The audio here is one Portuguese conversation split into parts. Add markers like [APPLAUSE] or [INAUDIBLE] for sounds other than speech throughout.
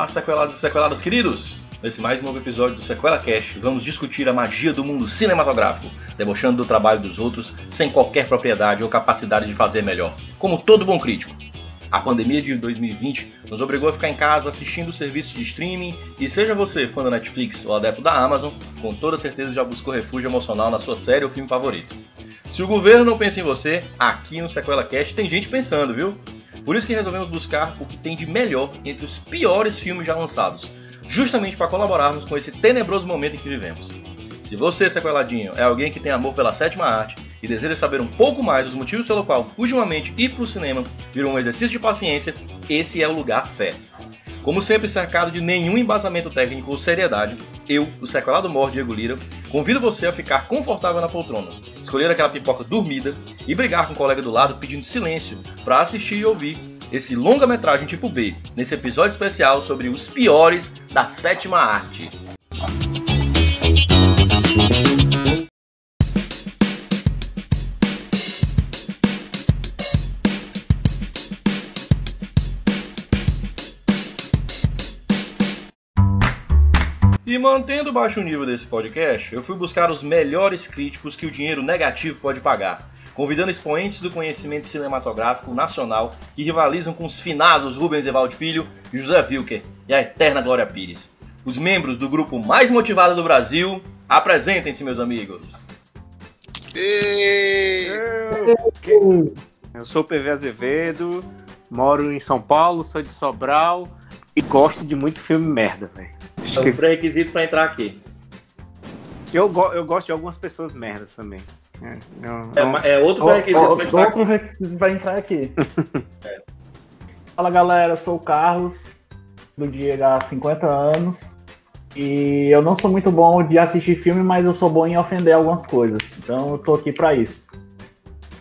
Olá, sequelados e sequeladas queridos! Nesse mais novo episódio do Sequela Cast, vamos discutir a magia do mundo cinematográfico, debochando do trabalho dos outros sem qualquer propriedade ou capacidade de fazer melhor, como todo bom crítico. A pandemia de 2020 nos obrigou a ficar em casa assistindo serviços de streaming e seja você fã da Netflix ou adepto da Amazon, com toda certeza já buscou refúgio emocional na sua série ou filme favorito. Se o governo não pensa em você, aqui no Sequela Cast tem gente pensando, viu? Por isso que resolvemos buscar o que tem de melhor entre os piores filmes já lançados, justamente para colaborarmos com esse tenebroso momento em que vivemos. Se você, sequeladinho, é alguém que tem amor pela sétima arte e deseja saber um pouco mais dos motivos pelo qual ultimamente ir para o cinema virou um exercício de paciência, esse é o lugar certo. Como sempre cercado de nenhum embasamento técnico ou seriedade, eu, o sequelado mor Diego Lira, convido você a ficar confortável na poltrona, escolher aquela pipoca dormida e brigar com o colega do lado pedindo silêncio para assistir e ouvir esse longa-metragem tipo B, nesse episódio especial sobre os piores da sétima arte. E mantendo baixo nível desse podcast, eu fui buscar os melhores críticos que o dinheiro negativo pode pagar, convidando expoentes do conhecimento cinematográfico nacional que rivalizam com os finados Rubens Evaldo Filho, José Wilker e a eterna Glória Pires. Os membros do grupo mais motivado do Brasil, apresentem-se, meus amigos. Eu, eu sou o PV Azevedo, moro em São Paulo, sou de Sobral e gosto de muito filme merda, velho. É o pré-requisito para entrar aqui. Eu, go eu gosto de algumas pessoas merdas também. É, não, É, não- é outro pré-requisito para entrar aqui. Outro pra entrar aqui. [LAUGHS] Fala galera, eu sou o Carlos, do Diego há 50 anos. E eu não sou muito bom de assistir filme, mas eu sou bom em ofender algumas coisas. Então eu tô aqui pra isso.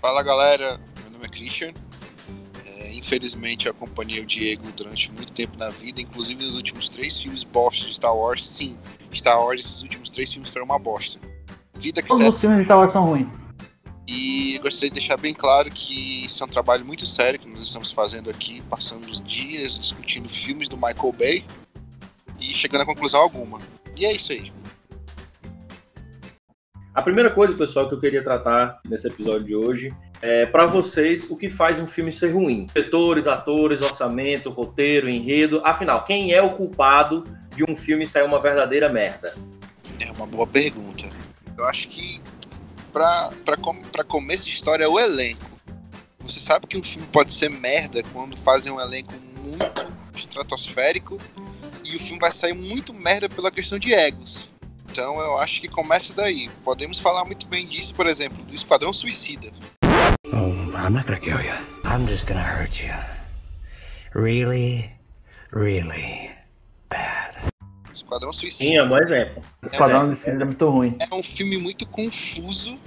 Fala galera, meu nome é Christian. Infelizmente eu acompanhei o Diego durante muito tempo na vida, inclusive nos últimos três filmes bosta de Star Wars. Sim, Star Wars, esses últimos três filmes foram uma bosta. Vida que Todos os filmes de Star Wars são ruins. E gostaria de deixar bem claro que isso é um trabalho muito sério que nós estamos fazendo aqui. Passamos dias discutindo filmes do Michael Bay e chegando a conclusão alguma. E é isso aí. A primeira coisa, pessoal, que eu queria tratar nesse episódio de hoje é para vocês o que faz um filme ser ruim. Diretores, atores, orçamento, roteiro, enredo. Afinal, quem é o culpado de um filme sair uma verdadeira merda? É uma boa pergunta. Eu acho que pra, com- começo de história é o elenco. Você sabe que um filme pode ser merda quando fazem um elenco muito estratosférico e o filme vai sair muito merda pela questão de egos. Então eu acho que começa daí. Podemos falar muito bem disso, por exemplo, do Esquadrão Suicida. Oh, I'm not gonna kill you. I'm just gonna hurt you. Really, really bad. Esquadrão Sim, Suicida é um bom exemplo. Esquadrão de Cinza é muito ruim. é um filme muito confuso.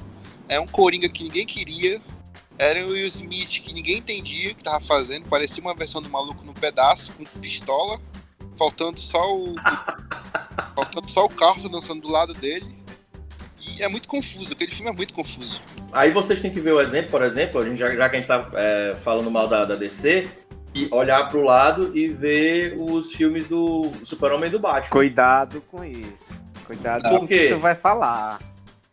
É um Coringa que ninguém queria. Era o Will Smith que ninguém entendia o que tava fazendo. Parecia uma versão do maluco no pedaço, com pistola. Faltando só o. faltando só o carro dançando do lado dele. E é muito confuso. Aquele filme é muito confuso. Aí vocês têm que ver o exemplo, por exemplo, a gente, já, já que a gente tá é, falando mal da, da DC, e olhar pro lado e ver os filmes do Super-Homem e do Batman. Cuidado com isso. Cuidado com o que tu vai falar.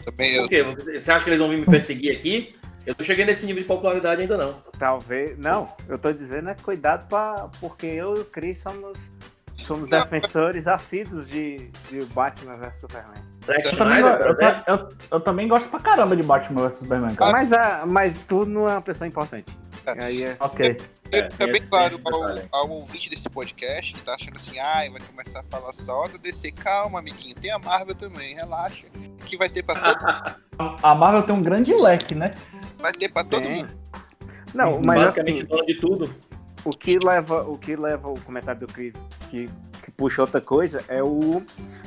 Também eu. Por quê? Você acha que eles vão vir me perseguir aqui? Eu não cheguei nesse nível de popularidade ainda não. Talvez. Não, eu tô dizendo é cuidado pra, porque eu e o Chris somos, somos defensores assíduos de, de Batman vs Superman. Zack Eu também, eu, eu- eu também gosto pra caramba de Batman vs Superman, cara. Mas, a, mas tu não é uma pessoa importante. É. Aí é. Ok. É, É, bem esse- claro esse ao, ao ouvinte desse podcast que tá achando assim, ai, vai começar a falar só da DC. Calma, amiguinho, tem a Marvel também, relaxa. Que vai ter pra todo, [LAUGHS] A Marvel tem um grande leque, né? vai ter pra todo Tem. mundo. Não, mas Basicamente assim, de tudo. o que leva o que leva o comentário do Chris que, que puxa outra coisa é o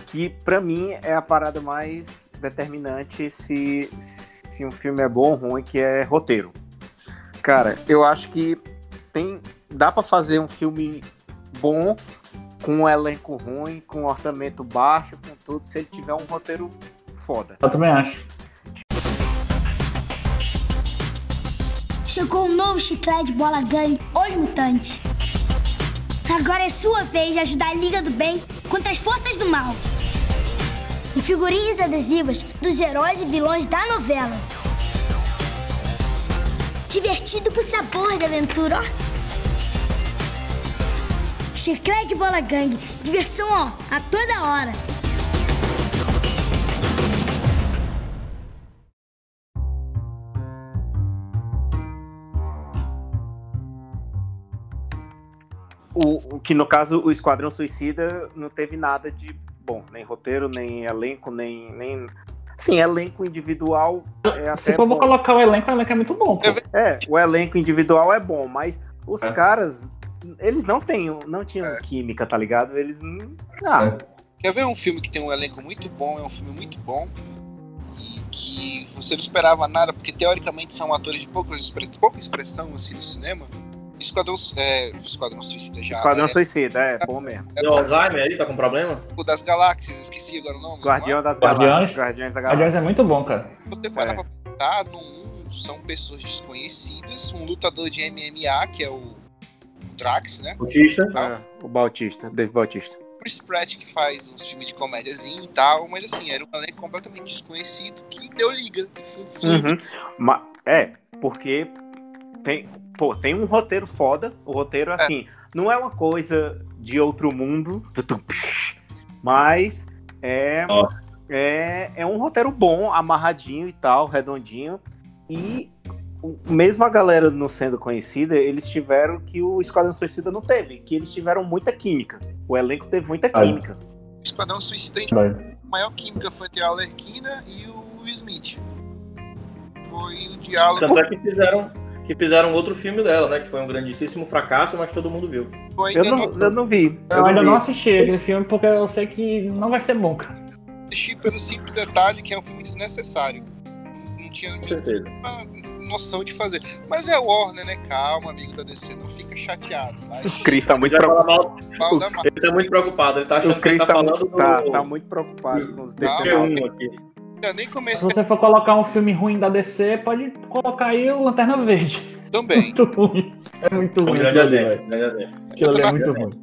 que pra mim é a parada mais determinante se, se um filme é bom ou ruim, que é roteiro. Cara, eu acho que tem dá pra fazer um filme bom com um elenco ruim, com um orçamento baixo, com tudo, se ele tiver um roteiro foda. Eu também acho. Chegou um novo chiclete bola gangue, os mutantes. Agora é sua vez de ajudar a Liga do Bem contra as forças do mal. Com figurinhas adesivas dos heróis e vilões da novela. Divertido com sabor de aventura, ó. Chiclete Bola Gang. Diversão, ó, a toda hora. O, o que no caso o Esquadrão Suicida não teve nada de bom, nem roteiro, nem elenco, nem. nem... Sim, elenco individual é até Se for bom. colocar o elenco, o elenco é muito bom. Pô. É, o elenco individual é bom, mas os É. caras, eles não têm, não tinham É. química, tá ligado? Eles não. Ah, Quer ver um filme que tem um elenco muito bom, é um filme muito bom, e que você não esperava nada, porque teoricamente são atores de pouca, pouca expressão assim no cinema. Esquadrão, é, Esquadrão Suicida já. Esquadrão é, Suicida, é bom mesmo. E o Alzheimer aí, tá com problema? o das Galáxias, esqueci agora o nome. Guardião das Guardiões? Galáxias. Guardiões da Aliás, Galáxia. é muito bom, cara. Você parar É. pra pensar, no 1 são pessoas desconhecidas, um lutador de MMA, que é o Drax, né? Autista. É, o Bautista, Dave Bautista. Chris Pratt que faz uns filmes de comédiazinho e tal, mas assim, era um elenco completamente desconhecido que deu liga. filme. Uhum. É, porque tem, pô, tem um roteiro foda. O roteiro, assim, não é uma coisa de outro mundo, mas é, Ó. é, é um roteiro bom, amarradinho e tal, redondinho. E mesmo a galera não sendo conhecida, eles tiveram que o Esquadrão Suicida não teve, que eles tiveram muita química. O elenco teve muita química. O Esquadrão Suicida, a maior química foi entre a Alerquina e o Will Smith. Foi o diálogo. Tanto é que fizeram, que fizeram outro filme dela, né? Que foi um grandíssimo fracasso, mas todo mundo viu. Eu ainda não, eu não vi. Eu ainda vi. não assisti aquele filme porque eu sei que não vai ser bom, cara. assisti pelo simples detalhe que é um filme desnecessário. Não, não tinha nenhuma noção de fazer. Mas é Warner, né? Calma, amigo da DC, não fica chateado. Vai, O Chris tá muito preocupado. mal- ele tá muito preocupado, ele tá achando O Chris que ele tá, tá, falando muito- do tá, tá muito preocupado com os Não, DC9. P1 aqui. Eu nem Se comecei você for colocar um filme ruim da DC, pode colocar aí o Lanterna Verde. também. [LAUGHS] Muito ruim. É muito Um ruim. grande exemplo, grande exemplo. Aquilo ali é muito ruim.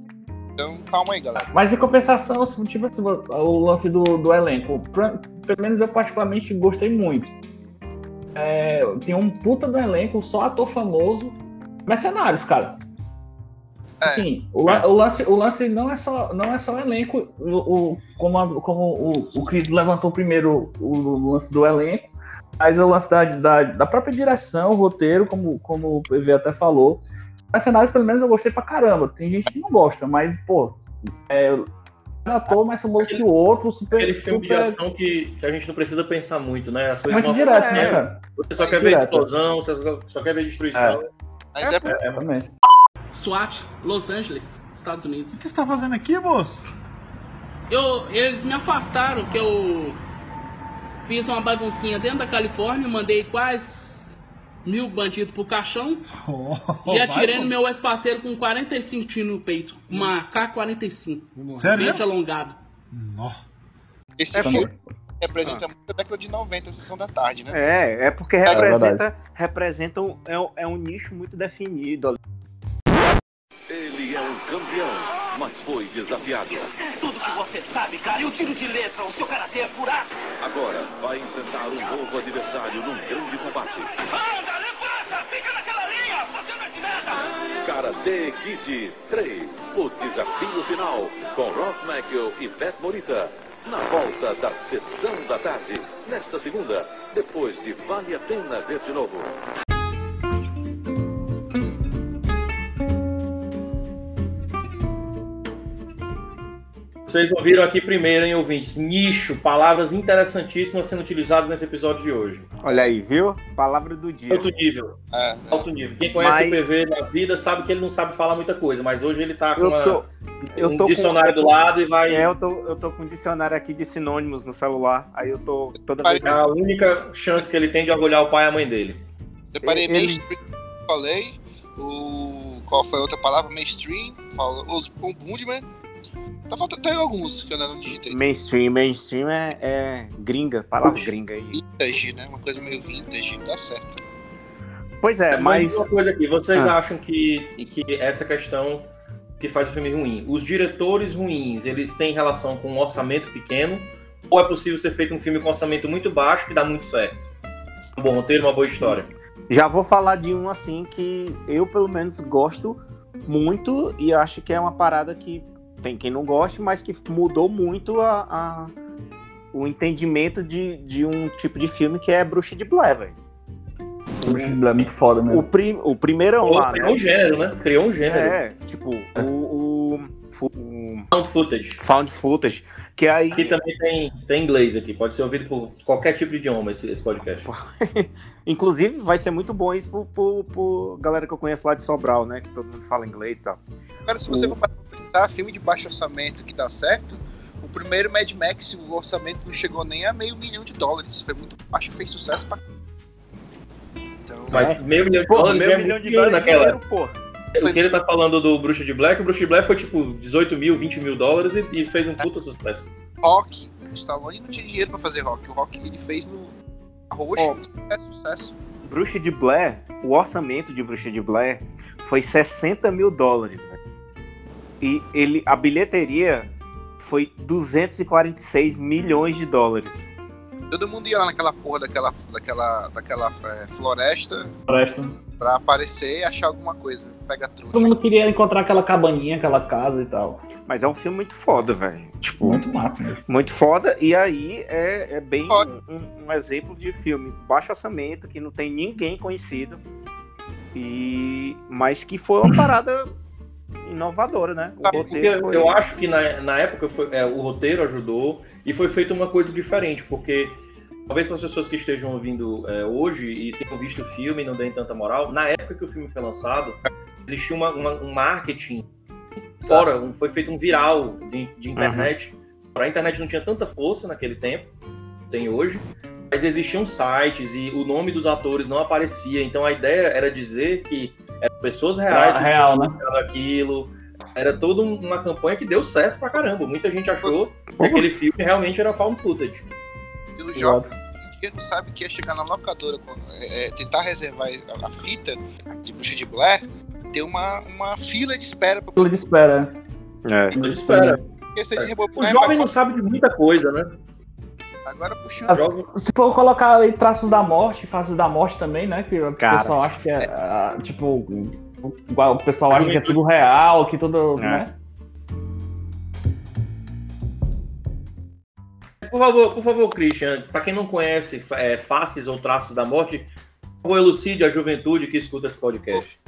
Então calma aí, galera. Mas em compensação, tipo assim, o lance do, do elenco, pra- pelo menos eu particularmente gostei muito. É, tem um puta do elenco, só ator famoso, mercenários, cara. É. Assim, o, la- o lance, o lance não é só, não é só o elenco, o, o- como, a- como o, o Chris levantou primeiro o, o lance do elenco, mas o lance da, da, da própria direção, o roteiro, como, como o PV até falou. Mercenários, pelo menos, eu gostei pra caramba. Tem gente que não gosta, mas, pô, é, um ator mais famoso que o outro, super. Aquele filme de super ação que, que a gente não precisa pensar muito, né? As coisas muito direto, né, cara? Você só quer ver Direto. explosão, você só- quer ver destruição. Mas é, Exatamente. SWAT, Los Angeles, Estados Unidos. O que você tá fazendo aqui, moço? Eu, eles me afastaram que eu fiz uma baguncinha dentro da Califórnia, mandei quase mil bandidos pro caixão [LAUGHS] Oh, e atirei no meu ex-parceiro com 45 tiros no peito. Uma K-45, Sério? alongado. Nó. esse É, filme representa muito a década de 90, a sessão da tarde, né? É, é porque representa, representa um, é, um- é um nicho muito definido. ali. É um campeão, mas foi desafiado. Tudo que você sabe, cara. E o tiro de letra, o seu karatê é furado. Agora vai enfrentar um novo adversário num grande combate. Anda, levanta, fica naquela linha, você não é de nada. Karate Kid 3, o desafio final, com Ross Michael e Beth Morita. Na volta da sessão da tarde, nesta segunda, depois de Vale a Pena Ver de Novo. Vocês ouviram aqui primeiro, hein, ouvintes? Nicho, palavras interessantíssimas sendo utilizadas nesse episódio de hoje. Olha aí, viu? Palavra do dia. Alto nível, É, né? alto nível. Quem conhece Mas- o PV na vida sabe que ele não sabe falar muita coisa, mas hoje ele tá com Eu uma- tô, eu um tô com- dicionário do lado e vai. é, eu tô, eu tô com um dicionário aqui de sinônimos no celular. Aí eu tô toda vez. É a única chance que ele tem de orgulhar o pai e a mãe dele. Separei Eles- mainstream, falei. O. Qual foi a outra palavra? Mainstream. Falou. Os um Bundman. Tá faltando tem alguns que eu ainda não digitei. Mainstream, mainstream é, é gringa, palavra gringa aí. Vintage, né? Uma coisa meio vintage, tá certo. Pois é, mas mas uma coisa aqui, vocês Ah. acham que, que essa questão que faz o filme ruim? Os diretores ruins, eles têm relação com um orçamento pequeno? Ou é possível ser feito um filme com orçamento muito baixo que dá muito certo? Um bom roteiro, uma boa história. Já vou falar de um assim que eu, pelo menos, gosto muito e acho que é uma parada que tem quem não goste, mas que mudou muito a, a- o entendimento de, de um tipo de filme que é Bruxa de Blair, velho. O Bruxa de Blair é muito foda O, mesmo. prim, o primeirão lá, Criou né? um gênero, né? Criou um gênero. É, tipo, o, o, o Found footage. Found Footage, que aí... Aqui também tem, tem inglês aqui, pode ser ouvido por qualquer tipo de idioma esse, esse podcast. [LAUGHS] Inclusive, vai ser muito bom isso pro, pro, pro galera que eu conheço lá de Sobral, né? Que todo mundo fala inglês e tal. Agora, se você O- for pensar, filme de baixo orçamento que dá certo, o primeiro Mad Max, o orçamento não chegou nem a meio milhão de dólares. Foi muito baixo e fez sucesso pra. Então, Mas meio milhão de dólares meio é milhão de dólares naquela. dinheiro, pô. O que ele tá falando do Bruxa de Black, o Bruxa de Black foi tipo 18 mil, 20 mil dólares e, e fez um puta sucesso. Rock, o Stallone não tinha dinheiro pra fazer rock. O rock ele fez no roxo, Ó. é sucesso. Bruxa de Blair, o orçamento de Bruxa de Blair foi 60 mil dólares, velho. E ele, a bilheteria foi 246 milhões de dólares. Todo mundo ia lá naquela porra daquela, daquela, daquela é, floresta Presta. pra aparecer e achar alguma coisa. Pega a trouxa. Todo mundo queria encontrar aquela cabaninha, aquela casa e tal. Mas é um filme muito foda, velho. Tipo, Muito massa mesmo. muito foda. E aí é, é bem um, um- um exemplo de filme baixo orçamento, que não tem ninguém conhecido. E mas que foi uma [CLEARS THROAT] parada inovadora, né? O roteiro foi... eu acho que na, na época foi, é, o roteiro ajudou e foi feita uma coisa diferente, porque talvez para as pessoas que estejam ouvindo é, hoje e tenham visto o filme e não deem tanta moral, na época que o filme foi lançado, existia uma, uma- um marketing fora, um- foi feito um viral de, de internet. A internet não tinha tanta força naquele tempo, tem hoje, mas existiam sites e o nome dos atores não aparecia, então a ideia era dizer que eram pessoas reais que real, né? fizeram aquilo. Era toda um- uma campanha que deu certo pra caramba. Muita gente achou que aquele filme realmente era found footage. E o jovem Exato. hoje em dia não sabe que é chegar na locadora, quando- é, é, tentar reservar a, fita de Bruxa de Blair, ter uma, uma fila de espera pra Fila de espera. É. Ele espera. porque se ele O jovem não sabe de muita coisa, né? Agora puxando. O Se for colocar aí traços da morte, faces da morte também, né? Que o Cara. pessoal acha que é, ah, tipo, igual o pessoal acha que é tudo real, que tudo, É. né? Por favor, por favor, Christian, pra quem não conhece é, faces ou traços da morte, favor, elucide a juventude que escuta esse podcast.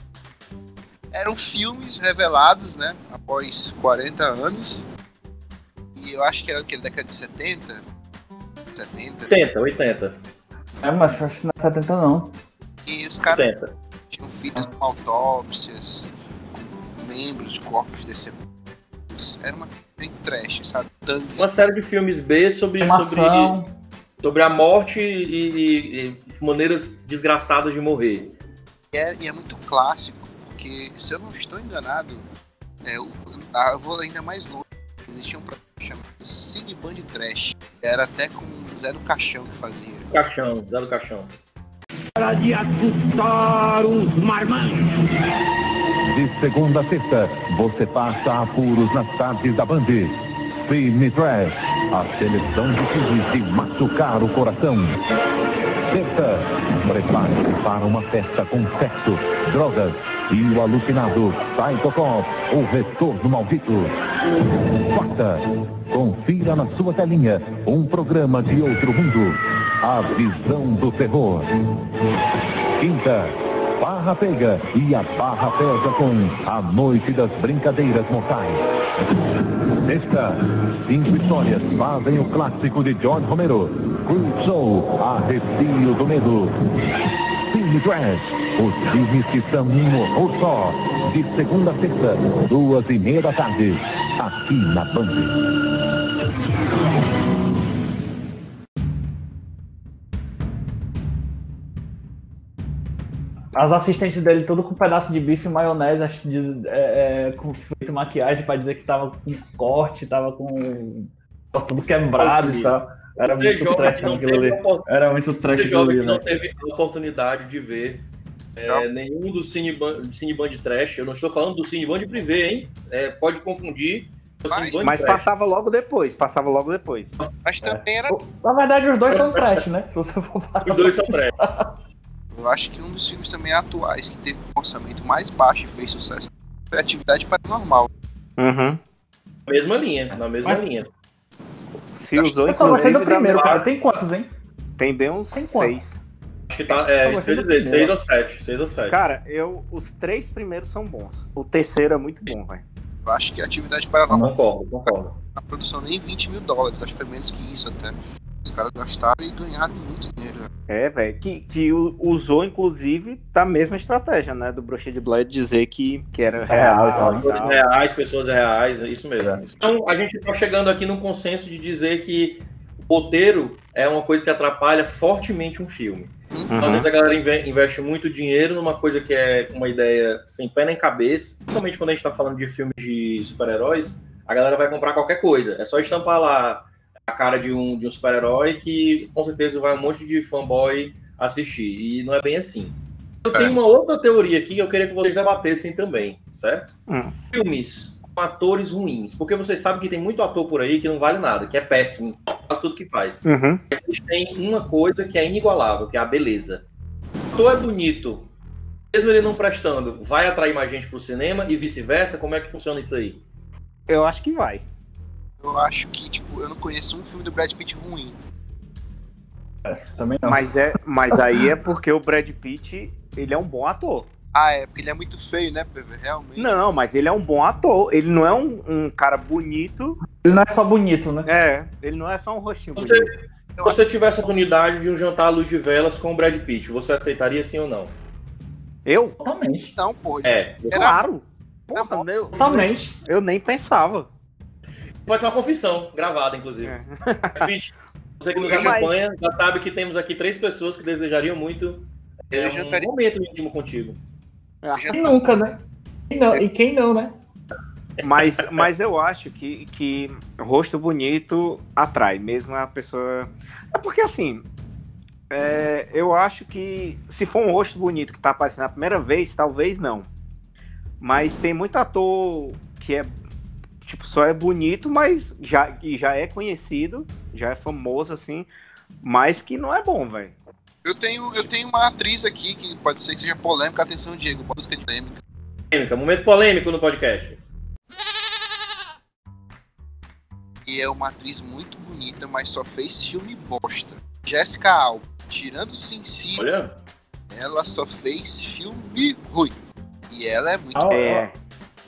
Eram filmes revelados, né? Após 40 anos. E eu acho que era o que? Década de 70? 70. 80, 80, É, mas acho que não é 70 não. E os caras 80. tinham fitas com autópsias, com membros de corpos decepcionados. Era uma bem trash, sabe? Tanto Uma série de filmes B sobre, sobre, sobre a morte e, e- e maneiras desgraçadas de morrer. E é, e é muito clássico, porque se eu não estou enganado, é, o- ah, eu vou ainda mais longe. Existia um programa chamado Cine Band Trash. Era até com Zé do Caixão que fazia. Caixão, Zé do Caixão. Hora de assustar os marmanjos. De segunda a sexta, você passa apuros nas tardes da Band. Cine Trash, a seleção de filmes de machucar o coração. Sexta, prepare-se para uma festa com sexo, drogas e o alucinado Psycho Cop, o retorno maldito. Quarta, confira na sua telinha um programa de outro mundo, a visão do terror. Quinta, Barra Pega e a Barra Pega com a Noite das Brincadeiras Mortais. Sexta, cinco histórias fazem o clássico de George Romero. Creep Show, Arrepio do Medo. Cine Trash, os filmes que são um horror só. De segunda a sexta, duas e meia da tarde, aqui na Band. As assistentes dele, tudo com um pedaço de bife e maionese, acho diz- é, é, com feito maquiagem pra dizer que tava com corte, tava com. Nossa, tudo quebrado e tal. Era Você muito trash aquilo teve ali. Era muito trash aquilo ali, não né? teve a oportunidade de ver É, nenhum do Cineband, Cineband Trash. Eu não estou falando do Cineband Privé, hein? É, pode confundir. o Mas- Mas passava logo depois, passava logo depois. Mas também era. Na verdade, os dois são trash, né? Se você for parar Os dois são trash. Eu acho que um dos filmes também atuais que teve um orçamento mais baixo e fez sucesso foi Atividade Paranormal. Uhum. Na mesma linha, na mesma Mas- linha. Se usou, Eu só gostei do inclusive, primeiro, da- cara. Tem quantos, hein? Tem bem uns Tem quanto? seis. Acho que tá. É, isso que eu ia dizer, ou sete. Seis ou sete. Cara, eu, os três primeiros são bons. O terceiro é muito bom, velho. Eu acho que Atividade Paranormal Concordo, concordo. na produção nem 20 mil dólares, acho que foi menos que isso até. Os caras gastaram e ganharam muito dinheiro. velho. É, velho. Que, que usou, inclusive, da mesma estratégia, né? Do Bruxa de Blair dizer que, que era Real, real. então. tal. reais, pessoas reais, é isso mesmo. Então, a gente está chegando aqui num consenso de dizer que o roteiro é uma coisa que atrapalha fortemente um filme. Às Uhum. vezes a galera inve- investe muito dinheiro numa coisa que é uma ideia sem pé nem cabeça. Principalmente quando a gente tá falando de filmes de super-heróis, a galera vai comprar qualquer coisa. É só estampar lá a cara de um, de um super-herói que com certeza vai um monte de fanboy assistir. E não é bem assim. Eu tenho uma outra teoria aqui que eu queria que vocês debatessem também, certo? Hum. Filmes com atores ruins. Porque vocês sabem que tem muito ator por aí que não vale nada, que é péssimo, faz tudo que faz. Uhum. Mas eles têm uma coisa que é inigualável, que é a beleza. O ator é bonito, mesmo ele não prestando, vai atrair mais gente pro cinema e vice-versa? Como é que funciona isso aí? Eu acho que vai. Eu acho que, tipo, eu não conheço um filme do Brad Pitt ruim. Também não. Mas, é, mas aí é porque o Brad Pitt, ele é um bom ator. Ah, é, porque ele é muito feio, né, PV? Realmente. Não, mas ele é um bom ator. Ele não é um, um cara bonito. Ele não é só bonito, né? É, ele não é só um rostinho Você- bonito. Se você tivesse a oportunidade de um jantar à luz de velas com o Brad Pitt, você aceitaria sim ou não? Eu? Totalmente. Não, pô. É. Claro. Porra, eu, Totalmente. eu nem pensava. Pode ser uma confissão, gravada, inclusive. É. Você que nos acompanha, já sabe que temos aqui três pessoas que desejariam muito Eu é, um jantaria. momento íntimo contigo. Quem nunca, né? Quem não- e quem não, né? Mas, mas eu acho que, que rosto bonito atrai, mesmo a pessoa. É porque assim. é, eu acho que se for um rosto bonito que tá aparecendo a primeira vez, talvez não. Mas tem muito ator que é tipo só é bonito, mas já e já é conhecido, já é famoso assim, mas que não é bom, velho. Eu tenho, eu tenho uma atriz aqui que pode ser que seja polêmica. Atenção, Diego, busca de polêmica. Polêmica, momento polêmico no podcast. E é uma atriz muito bonita, mas só fez filme bosta. Jessica Alba. Tirando Sin City, Olha, ela só fez filme ruim. E ela é muito. Ah, É,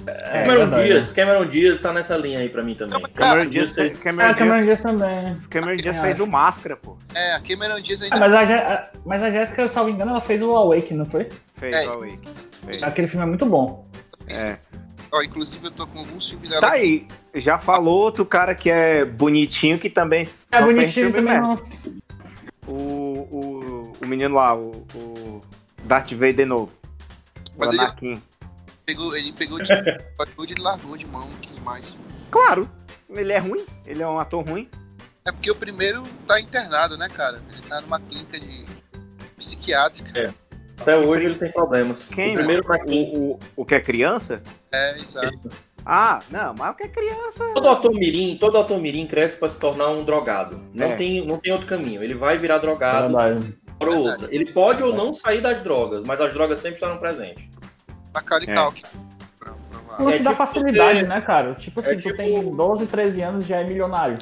É, Cameron verdade, Diaz, Cameron Diaz tá nessa linha aí pra mim também. Cameron Diaz, fez- Cameron Ah, Cameron Diaz, Diaz também. Cameron Diaz Eu fez o Máscara, pô. É, a Cameron Diaz Ah, ainda. mas, a, Je- a- mas a Jéssica, salvo engano, ela fez o Awake, não foi? Fez É. o Awake. Fez. Aquele filme é muito bom. É. Ó, inclusive eu tô com alguns filmes dela Tá aqui. aí, já falou outro cara que é bonitinho que também É bonitinho também, não. O, o, o menino lá, o, o Darth Vader de novo. O Mas ele- Anakin. Pegou, ele pegou de [LAUGHS] Hollywood e largou de mão, não quis mais. Claro, ele é ruim, ele é um ator ruim. É porque o primeiro tá internado, né, cara? Ele tá numa clínica de psiquiátrica. É. Até hoje ele tem problemas. Quem? O primeiro O, o, o que é criança? É, exato. Ah, não, mas o que é criança? Todo ator mirim, todo ator mirim cresce pra se tornar um drogado. Não, É. tem, não tem outro caminho. Ele vai virar É drogado para. Ele pode ou não sair das drogas, mas as drogas sempre estarão presentes. É. Culkin. Pra provar. O lance É da tipo facilidade, você- né, cara? Tipo assim, É tu tipo- tem 12, 13 anos e já é milionário.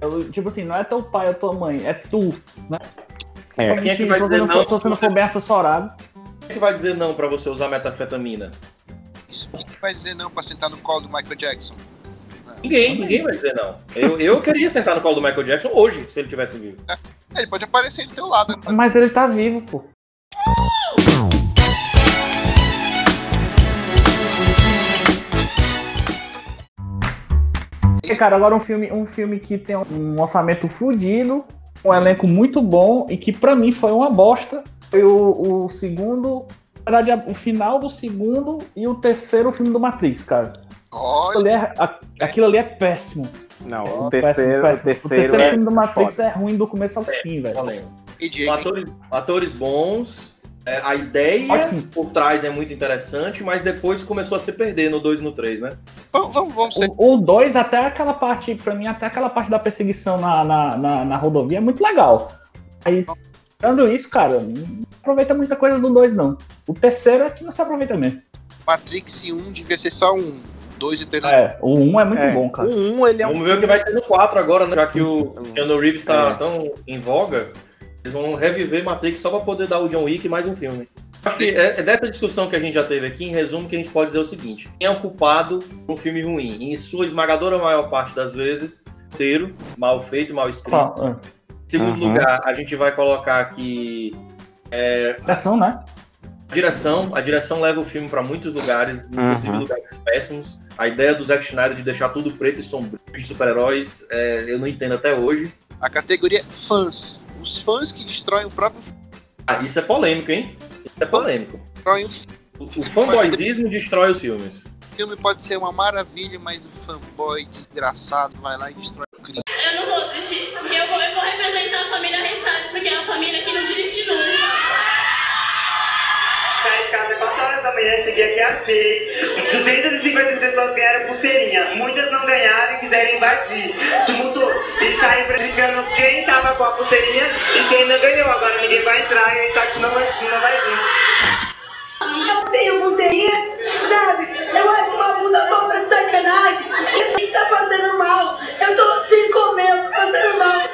Eu, tipo assim, não é teu pai ou tua mãe, é tu, né? É. Quem é que se vai dizer não, se você não for bem assessorado. Quem é que vai dizer não pra você usar metafetamina? Isso. Quem que vai dizer não pra sentar no colo do Michael Jackson? Ninguém, ninguém vai dizer não. Eu, eu queria sentar no colo do Michael Jackson hoje, se ele tivesse vivo. É, ele pode aparecer do teu lado. né? Mas ele tá vivo, pô. E, Cara, agora um filme, um filme que tem um orçamento fudido, um elenco muito bom e que pra mim foi uma bosta. Foi o, o segundo, na verdade, o final do segundo e o terceiro filme do Matrix, cara. Olha, Aquilo ali é, a- aquilo ali é péssimo. Não, Péssimo, o terceiro, péssimo. o terceiro, o terceiro é filme do Matrix foda. é ruim do começo ao fim, velho. E Diego, Atores, atores bons, É, a ideia Ótimo. por trás é muito interessante, mas depois começou a se perder no 2 e no 3, né? Vamos, vamos, vamos ser. O 2, até aquela parte, pra mim, até aquela parte da perseguição na, na, na, na rodovia é muito legal. Mas, dando isso, cara, não aproveita muita coisa do 2, não. O terceiro é que não se aproveita mesmo. Matrix 1 devia ser só um. 2 e 3 É, o 1 um é muito É, bom, cara. O 1, ele é um Vamos ver o que vai ter no 4 agora, né? Já que o Keanu Reeves tá É. tão em voga, eles vão reviver Matrix só pra poder dar o John Wick mais um filme. Acho que é é dessa discussão que a gente já teve aqui, em resumo, que a gente pode dizer o seguinte: quem é o culpado por um filme ruim? Em sua esmagadora maior parte das vezes, roteiro, mal feito, mal escrito. Ah, Em segundo Uhum. lugar, a gente vai colocar aqui é. Ação, né? a direção. A direção leva o filme pra muitos lugares, inclusive Uhum. lugares péssimos. A ideia do Zack Snyder de deixar tudo preto e sombrio de super-heróis, é, eu não entendo até hoje. A categoria fãs. Os fãs que destroem o próprio Ah, isso é polêmico, hein? Isso é polêmico. destroem O, o fanboyzismo destrói os filmes. o filme pode ser uma maravilha, mas o fanboy desgraçado vai lá e destrói o crime. Eu não vou desistir, porque eu vou, eu vou representar a família restante, porque é uma família que da manhã, cheguei aqui às 6. 250 pessoas ganharam pulseirinha. Muitas não ganharam e quiseram invadir. Tumultou. E saí prejudicando quem tava com a pulseirinha e quem não ganhou. Agora ninguém vai entrar e o Insight não vai, não vai vir. Eu tenho pulseirinha, sabe? Eu acho uma puta falta de sacanagem. Isso aí tá fazendo mal. Eu tô eu tô fazendo mal.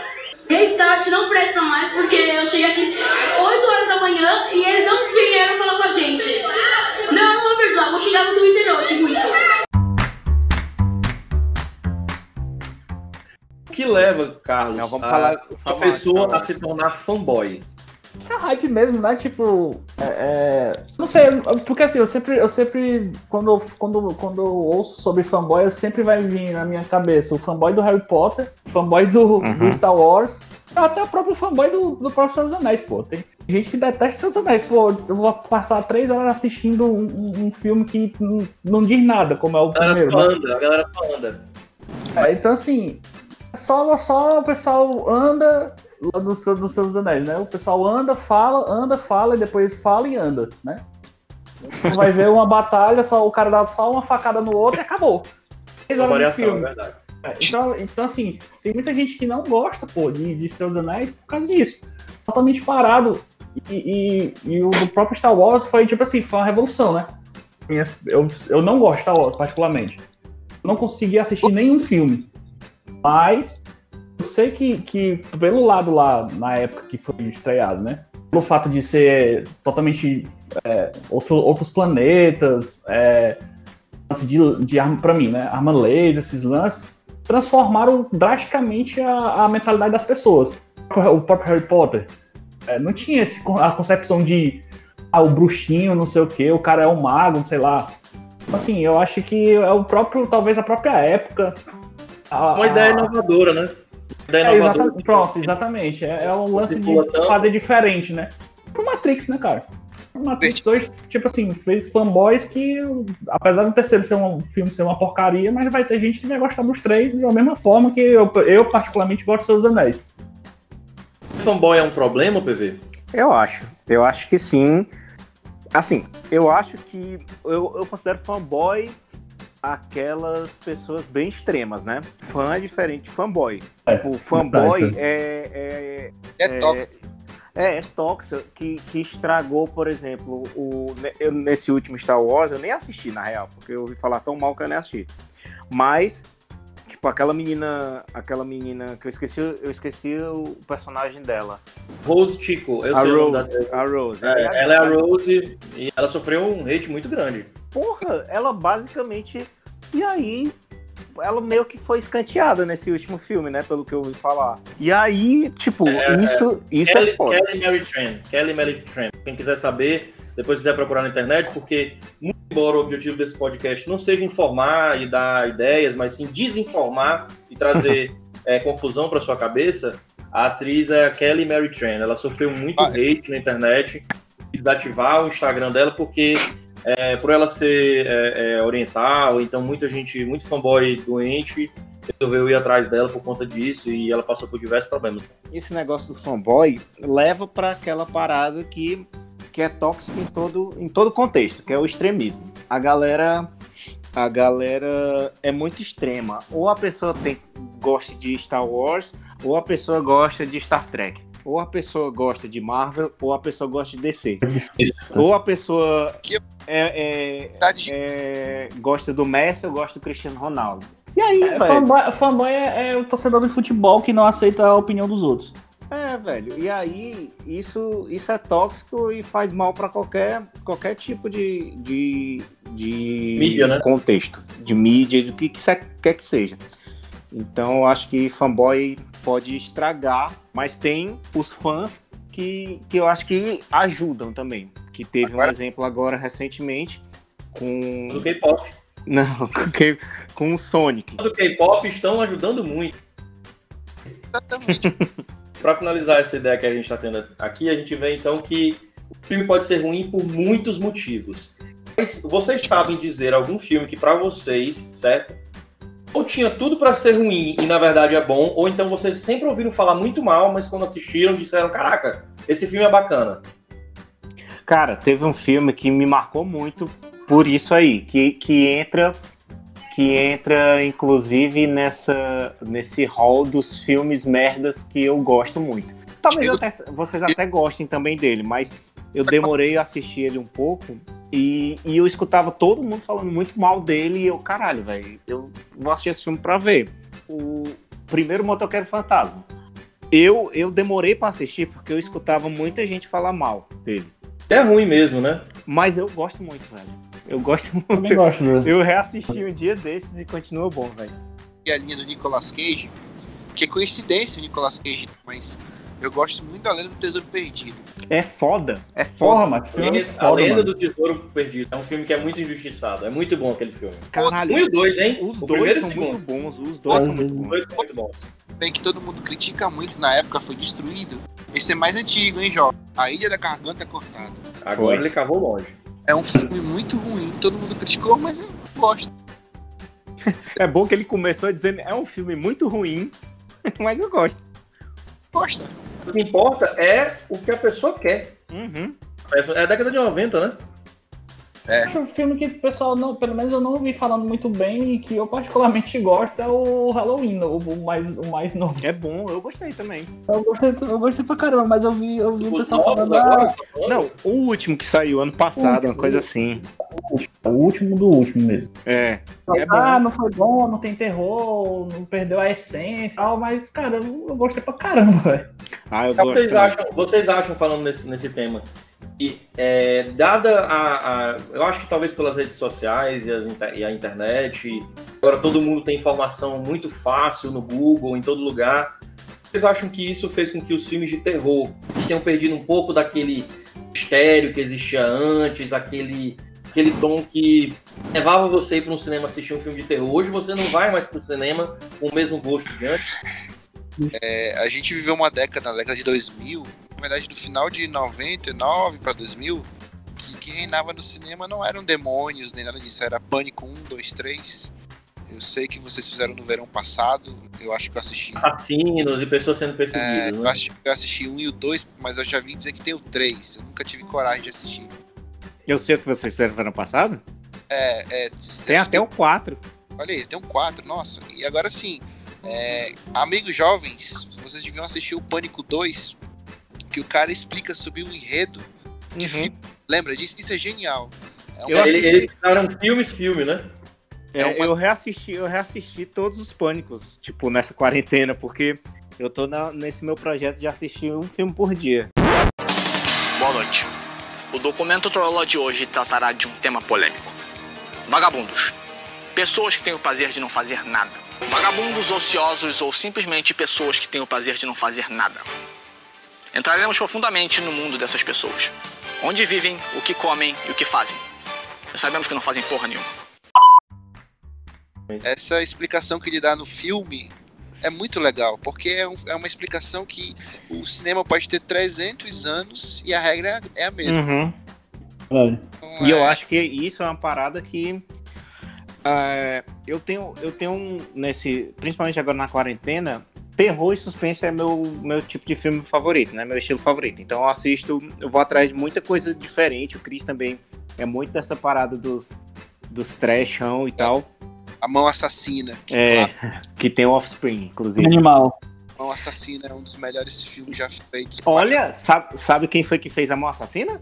Restart não presta mais porque eu cheguei aqui 8 horas da manhã e eles não vieram falar com a gente. Não, não vou perdoar, vou chegar no Twitter hoje muito. O que leva, Carlos, Não, vamos a, falar- a falar- pessoa a se tornar fanboy? É hype mesmo, né? Tipo, é, é, não sei, porque assim, eu sempre, eu sempre, quando, quando, quando eu ouço sobre fanboy, eu sempre vai vir na minha cabeça o fanboy do Harry Potter, o fanboy do, Uhum. do Star Wars, até o próprio fanboy do, do próprio Senhor dos Anéis, pô. Tem gente que detesta Senhor dos Anéis, pô, eu vou passar três horas assistindo um, um- um filme que não, não diz nada, como é o A galera primeiro. só né? anda, a galera só anda. É, então, assim, só, só o pessoal anda lá do, Senhor- Senhor dos Anéis, né? O pessoal anda, fala, anda, fala e depois fala e anda, né? Tu vai ver uma batalha, só o cara dá só uma facada no outro e acabou. Uma variação, é verdade. É, Então, então, assim, tem muita gente que não gosta, pô, de, de Senhor dos Anéis por causa disso. Totalmente parado. E, e, e o do próprio Star Wars foi, tipo assim, foi uma revolução, né? Eu, eu não gosto de Star Wars, particularmente. Não consegui assistir nenhum filme. Mas sei que, que pelo lado lá, na época que foi estreado, né? Pelo fato de ser totalmente é, outro- outros planetas, é, lance de, de arma pra mim, né? Arma laser, esses lances, transformaram drasticamente a, a mentalidade das pessoas. O próprio Harry Potter é, não tinha esse, a concepção de ah, o bruxinho, não sei o que, o cara é um mago, sei lá. Assim, eu acho que é o próprio, talvez a própria época. a- Uma ideia a- inovadora, né? Ideia é, exata- pronto, exatamente. É, é um lance de fazer diferente, né? Pro Matrix, né, cara? O Matrix hoje, tipo assim, fez fanboys que, apesar do terceiro ser um filme ser uma porcaria, mas vai ter gente que vai gostar dos três da mesma forma que eu, eu particularmente gosto dos Seus Anéis. Fanboy é um problema, PV? Eu acho. Eu acho que sim. Assim, eu acho que. Eu, eu considero fanboy aquelas pessoas bem extremas, né? Fã é diferente de fanboy. É, tipo, fanboy verdade. é. É É, tóxico. é, é tóxico que, que estragou, por exemplo, o, ne- eu, nesse último Star Wars, eu nem assisti, na real, porque eu ouvi falar tão mal que eu nem assisti. Mas, tipo, aquela menina. Aquela menina que eu esqueci, eu esqueci o personagem dela. Rose Chico, eu a sei o nome Rose. da A Rose. É, ela é a Rose e ela sofreu um hate muito grande. Porra, ela basicamente. E aí, ela meio que foi escanteada nesse último filme, né? Pelo que eu ouvi falar. E aí, tipo, É, isso, isso Kelly, é foda. Kelly Mary Tran. Kelly Mary Tran. Quem quiser saber, depois quiser procurar na internet, porque, muito embora o objetivo desse podcast não seja informar e dar ideias, mas sim desinformar e trazer [LAUGHS] é, confusão para sua cabeça, a atriz é a Kelly Mary Tran. Ela sofreu muito Ah, hate na internet, desativar o Instagram dela, porque é, por ela ser é, é, oriental, então muita gente, muito fanboy doente, resolveu ir atrás dela por conta disso e ela passou por diversos problemas. Esse negócio do fanboy leva pra aquela parada que, que é tóxico em todo, em todo contexto, que é o extremismo. A galera a galera é muito extrema. Ou a pessoa tem, gosta de Star Wars, ou a pessoa gosta de Star Trek. Ou a pessoa gosta de Marvel, ou a pessoa gosta de DC. ou a pessoa é, é, é, gosta do Messi ou gosta do Cristiano Ronaldo. E aí, É, velho? fanboy, fanboy é, é o torcedor de futebol que não aceita a opinião dos outros. É, velho. E aí, isso, isso é tóxico e faz mal pra qualquer, qualquer tipo de, de, de Mídia, né? contexto. De mídia, do que, que se- quer que seja. Então, eu acho que fanboy pode estragar, mas tem os fãs que, que eu acho que ajudam também. Que teve um exemplo agora recentemente com. Do K-pop. Não, [LAUGHS] com, que- com o Sonic. do K-pop estão ajudando muito. [LAUGHS] Para finalizar essa ideia que a gente está tendo aqui, a gente vê então que o filme pode ser ruim por muitos motivos. Mas vocês sabem dizer algum filme que para vocês, certo? Ou tinha tudo para ser ruim e na verdade é bom, ou então vocês sempre ouviram falar muito mal, mas quando assistiram disseram: "Caraca, esse filme é bacana". Cara, teve um filme que me marcou muito por isso aí, que, que entra que entra inclusive nessa nesse hall dos filmes merdas que eu gosto muito. Talvez eu até- vocês até gostem também dele, mas eu demorei a assistir ele um pouco e, e eu escutava todo mundo falando muito mal dele e eu, caralho, velho, eu vou assistir esse filme pra ver. O primeiro Motoqueiro Fantasma. Eu, eu demorei pra assistir porque eu escutava muita gente falar mal dele. É ruim mesmo, né? Mas eu gosto muito, velho. Eu gosto muito. Também gosto mesmo. Eu reassisti um dia desses e continua bom, velho. E a linha do Nicolas Cage, que é coincidência o Nicolas Cage, mas eu gosto muito da Lenda do Tesouro Perdido. É foda. É Porra, foda. mas esse filme é Esse- a foda, Lenda mano. do Tesouro Perdido é um filme que é muito injustiçado. É muito bom aquele filme. Caralho. Um e o dois, hein? Os o dois são muito bons. Os dois são muito Os bons. dois são muito bons. Bem que todo mundo critica muito, na época foi destruído. Esse é mais antigo, hein, Jó? A Ilha da Garganta Cortada. Agora Foi. ele cavou longe. É um filme muito ruim, todo mundo criticou, mas eu gosto. É bom que ele começou dizendo é um filme muito ruim, [LAUGHS] mas eu gosto. Gosta. O que importa é o que a pessoa quer. Uhum. É a década de 90, né? É. Acho um filme que o pessoal, não, pelo menos eu não ouvi falando muito bem e que eu particularmente [LAUGHS] gosto é o Halloween, o, o mais, o mais novo. É bom, eu gostei também. Eu gostei, eu gostei pra caramba, mas eu vi, eu vi o pessoal novos falando. agora, Ah, tá falando? Não, o último que saiu ano passado, uma coisa assim. o último do último mesmo. É. É bom. ah, não foi bom, não tem terror, não perdeu a essência e tal, mas, cara, eu, eu gostei pra caramba, velho. Ah, eu gosto. vocês, também. acham, vocês acham, falando nesse, nesse tema, que é, dada a, a- Eu acho que talvez pelas redes sociais e, as e a internet, agora todo mundo tem informação muito fácil no Google, em todo lugar. Vocês acham que isso fez com que os filmes de terror tenham perdido um pouco daquele mistério que existia antes, aquele, aquele tom que levava você para um cinema assistir um filme de terror? Hoje você não vai mais para o cinema com o mesmo gosto de antes? É, a gente viveu uma década, na década de 2000, na verdade do final de 99 para 2000, que, que reinava no cinema não eram demônios nem nada disso, era Pânico 1, 2, 3. Eu sei que vocês fizeram no verão passado, eu acho que eu assisti. Assassinos e pessoas sendo É, perseguidas, eu, né? assisti eu assisti um e o 2, mas eu já vi dizer que tem o 3. Eu nunca tive coragem de assistir. Eu sei o que vocês fizeram no ano passado. É, é, Tem até o 4. Olha aí, tem um 4, nossa. E agora sim, é, amigos jovens, vocês deviam assistir o Pânico 2, que o cara explica sobre o enredo de filme. Lembra disso? Isso é genial. É um- Eu Ele- Eles fizeram filmes, filme, né? É, É uma- Eu reassisti, eu reassisti todos os pânicos, tipo, nessa quarentena, porque eu tô na- nesse meu projeto de assistir um filme por dia. Boa noite. O documento Trolló de hoje tratará de um tema polêmico. Vagabundos. Pessoas que têm o prazer de não fazer nada. Vagabundos ociosos ou simplesmente pessoas que têm o prazer de não fazer nada. Entraremos profundamente no mundo dessas pessoas. Onde vivem, o que comem e o que fazem. Sabemos que não fazem porra nenhuma. Essa explicação que ele dá no filme é muito legal, porque é, um- é uma explicação que o cinema pode ter 300 anos e a regra é a mesma. Uhum. Então, E eu é- acho que isso é uma parada que é, eu tenho, eu tenho um, nesse, principalmente agora na quarentena, terror e suspense é meu, meu tipo de filme favorito, né? Meu estilo favorito. Então eu assisto, eu vou atrás de muita coisa diferente. O Chris também é muito dessa parada dos, dos trashão e tal. A Mão Assassina. Que, É, claro, [LAUGHS] que tem o Offspring, inclusive. Animal. A Mão Assassina é um dos melhores filmes já feitos. Olha, sabe, sabe quem foi que fez a mão assassina?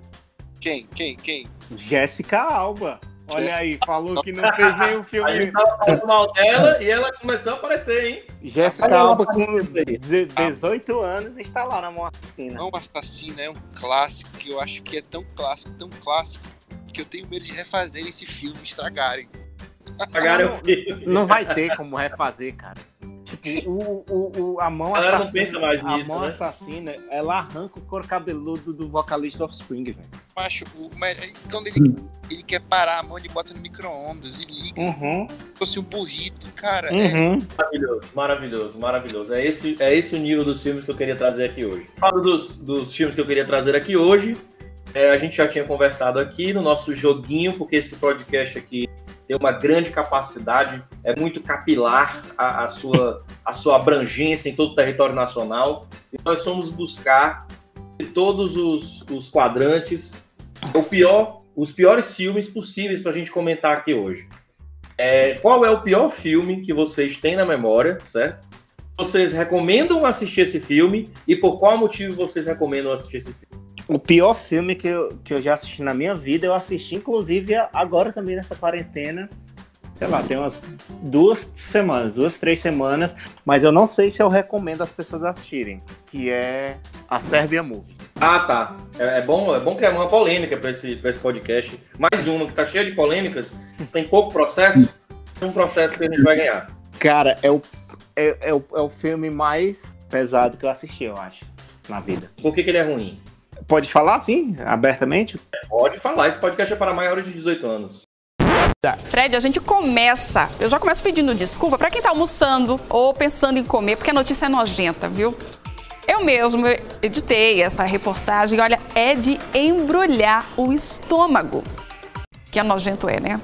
Quem? Quem? Quem? Jéssica Alba. Olha aí, falou que não fez nenhum A filme. gente tava falando mal dela e ela começou a aparecer, hein? Jéssica Alba com aparecendo aí. deze- 18 anos está lá na mão assassina. Mão Assassina é um clássico que eu acho que é tão clássico, tão clássico, que eu tenho medo de refazer esse filme e estragarem. Pagaram o filme. Não vai ter como refazer, cara. Tipo, o, o, o- a mão A galera não assassina. pensa mais a nisso, mão né? assassina, ela arranca o couro cabeludo do vocalista do Offspring, velho. Macho, o, quando ele, ele quer parar a mão, ele bota no micro-ondas e liga. Uhum. Como se fosse um burrito, cara. É, Uhum. Maravilhoso, maravilhoso, maravilhoso. É esse, é esse o nível dos filmes que eu queria trazer aqui hoje. Falo dos, dos filmes que eu queria trazer aqui hoje. É, a gente já tinha conversado aqui no nosso joguinho, porque esse podcast aqui tem uma grande capacidade, é muito capilar a, a sua, a sua abrangência em todo o território nacional. E nós fomos buscar de todos os, os quadrantes o pior, os piores filmes possíveis para a gente comentar aqui hoje. É, qual é o pior filme que vocês têm na memória, certo? Vocês recomendam assistir esse filme e por qual motivo vocês recomendam assistir esse filme? O pior filme que eu, que eu já assisti na minha vida, eu assisti inclusive agora também nessa quarentena. Sei lá, tem umas duas semanas, duas, três semanas, mas eu não sei se eu recomendo as pessoas assistirem, que é a Serbia Movie. Ah, tá. É, é bom, é bom que é uma polêmica para esse, pra esse podcast. Mais uma que tá cheia de polêmicas, tem pouco processo, é um processo que a gente vai ganhar. Cara, é o, é, é o, é o filme mais pesado que eu assisti, eu acho, na vida. Por que, que ele é ruim? Pode falar assim, abertamente? Pode falar, esse podcast é para maiores de 18 anos. Fred, a gente começa. Eu já começo pedindo desculpa para quem tá almoçando ou pensando em comer, porque a notícia é nojenta, viu? Eu mesmo editei essa reportagem. Olha, é de embrulhar o estômago. Que é nojento é, né?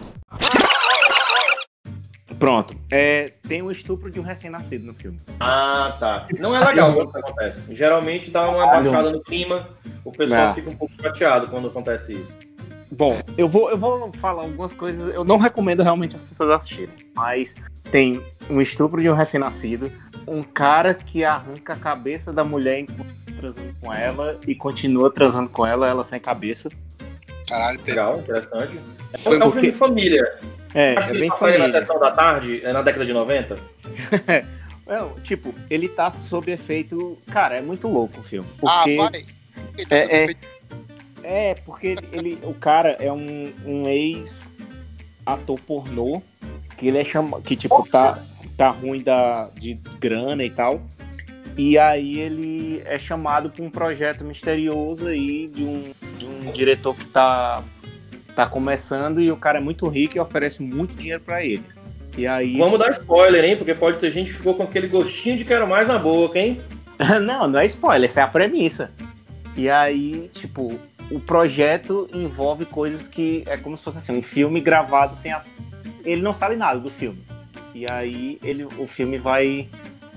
Pronto. É, tem o estupro de um recém-nascido no filme. Ah, tá. Não é legal quando isso acontece. Geralmente dá uma baixada no clima, o pessoal Não. fica um pouco chateado quando acontece isso. Bom, eu vou, eu vou falar algumas coisas. Eu não recomendo realmente as pessoas assistirem, mas tem um estupro de um recém-nascido, um cara que arranca a cabeça da mulher enquanto tá transando com ela e continua transando com ela, ela sem cabeça. Caralho, Legal, interessante. É, Foi é um porque- filme de família. É, Acho é que ele bem passaria na família. sessão da tarde, é na década de 90. [LAUGHS] Não, tipo, ele tá sob efeito. Cara, é muito louco o filme. Ah, Porque... vai. Ele tá sob É, é, efeito- é, porque ele, ele- o cara é um, um ex-ator pornô que ele é chamado. Que, tipo, tá, tá ruim da, de grana e tal. E aí ele é chamado para um projeto misterioso aí de um, de um diretor que tá, tá começando e o cara é muito rico e oferece muito dinheiro para ele. E aí. Vamos dar spoiler, hein? Porque pode ter gente que ficou com aquele gostinho de quero mais na boca, hein? [LAUGHS] não, não é spoiler, essa é a premissa. E aí, tipo, o projeto envolve coisas que é como se fosse assim, um filme gravado sem as... Ele não sabe nada do filme. E aí ele, o filme vai,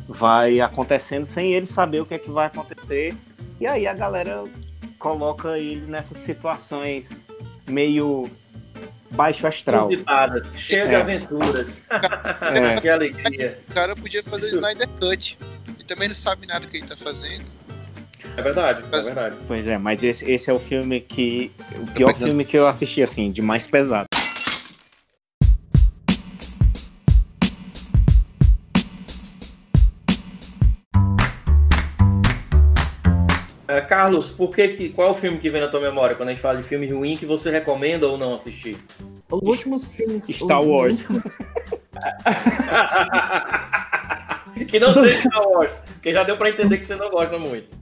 vai acontecendo sem ele saber o que é que vai acontecer. E aí a galera coloca ele nessas situações meio baixo astral. De É. aventuras. [LAUGHS] É. que alegria. O cara podia fazer o Isso. Snyder Cut. Ele também não sabe nada do que ele tá fazendo. É verdade, é verdade. Pois é, mas esse, esse é o filme que. O pior filme que eu assisti, assim, de mais pesado. Carlos, por que, que qual é o filme que vem na tua memória quando a gente fala de filme ruim que você recomenda ou não assistir? Os últimos filmes. Star Wars. últimos- [LAUGHS] que não seja Star Wars, porque já deu pra entender que você não gosta muito.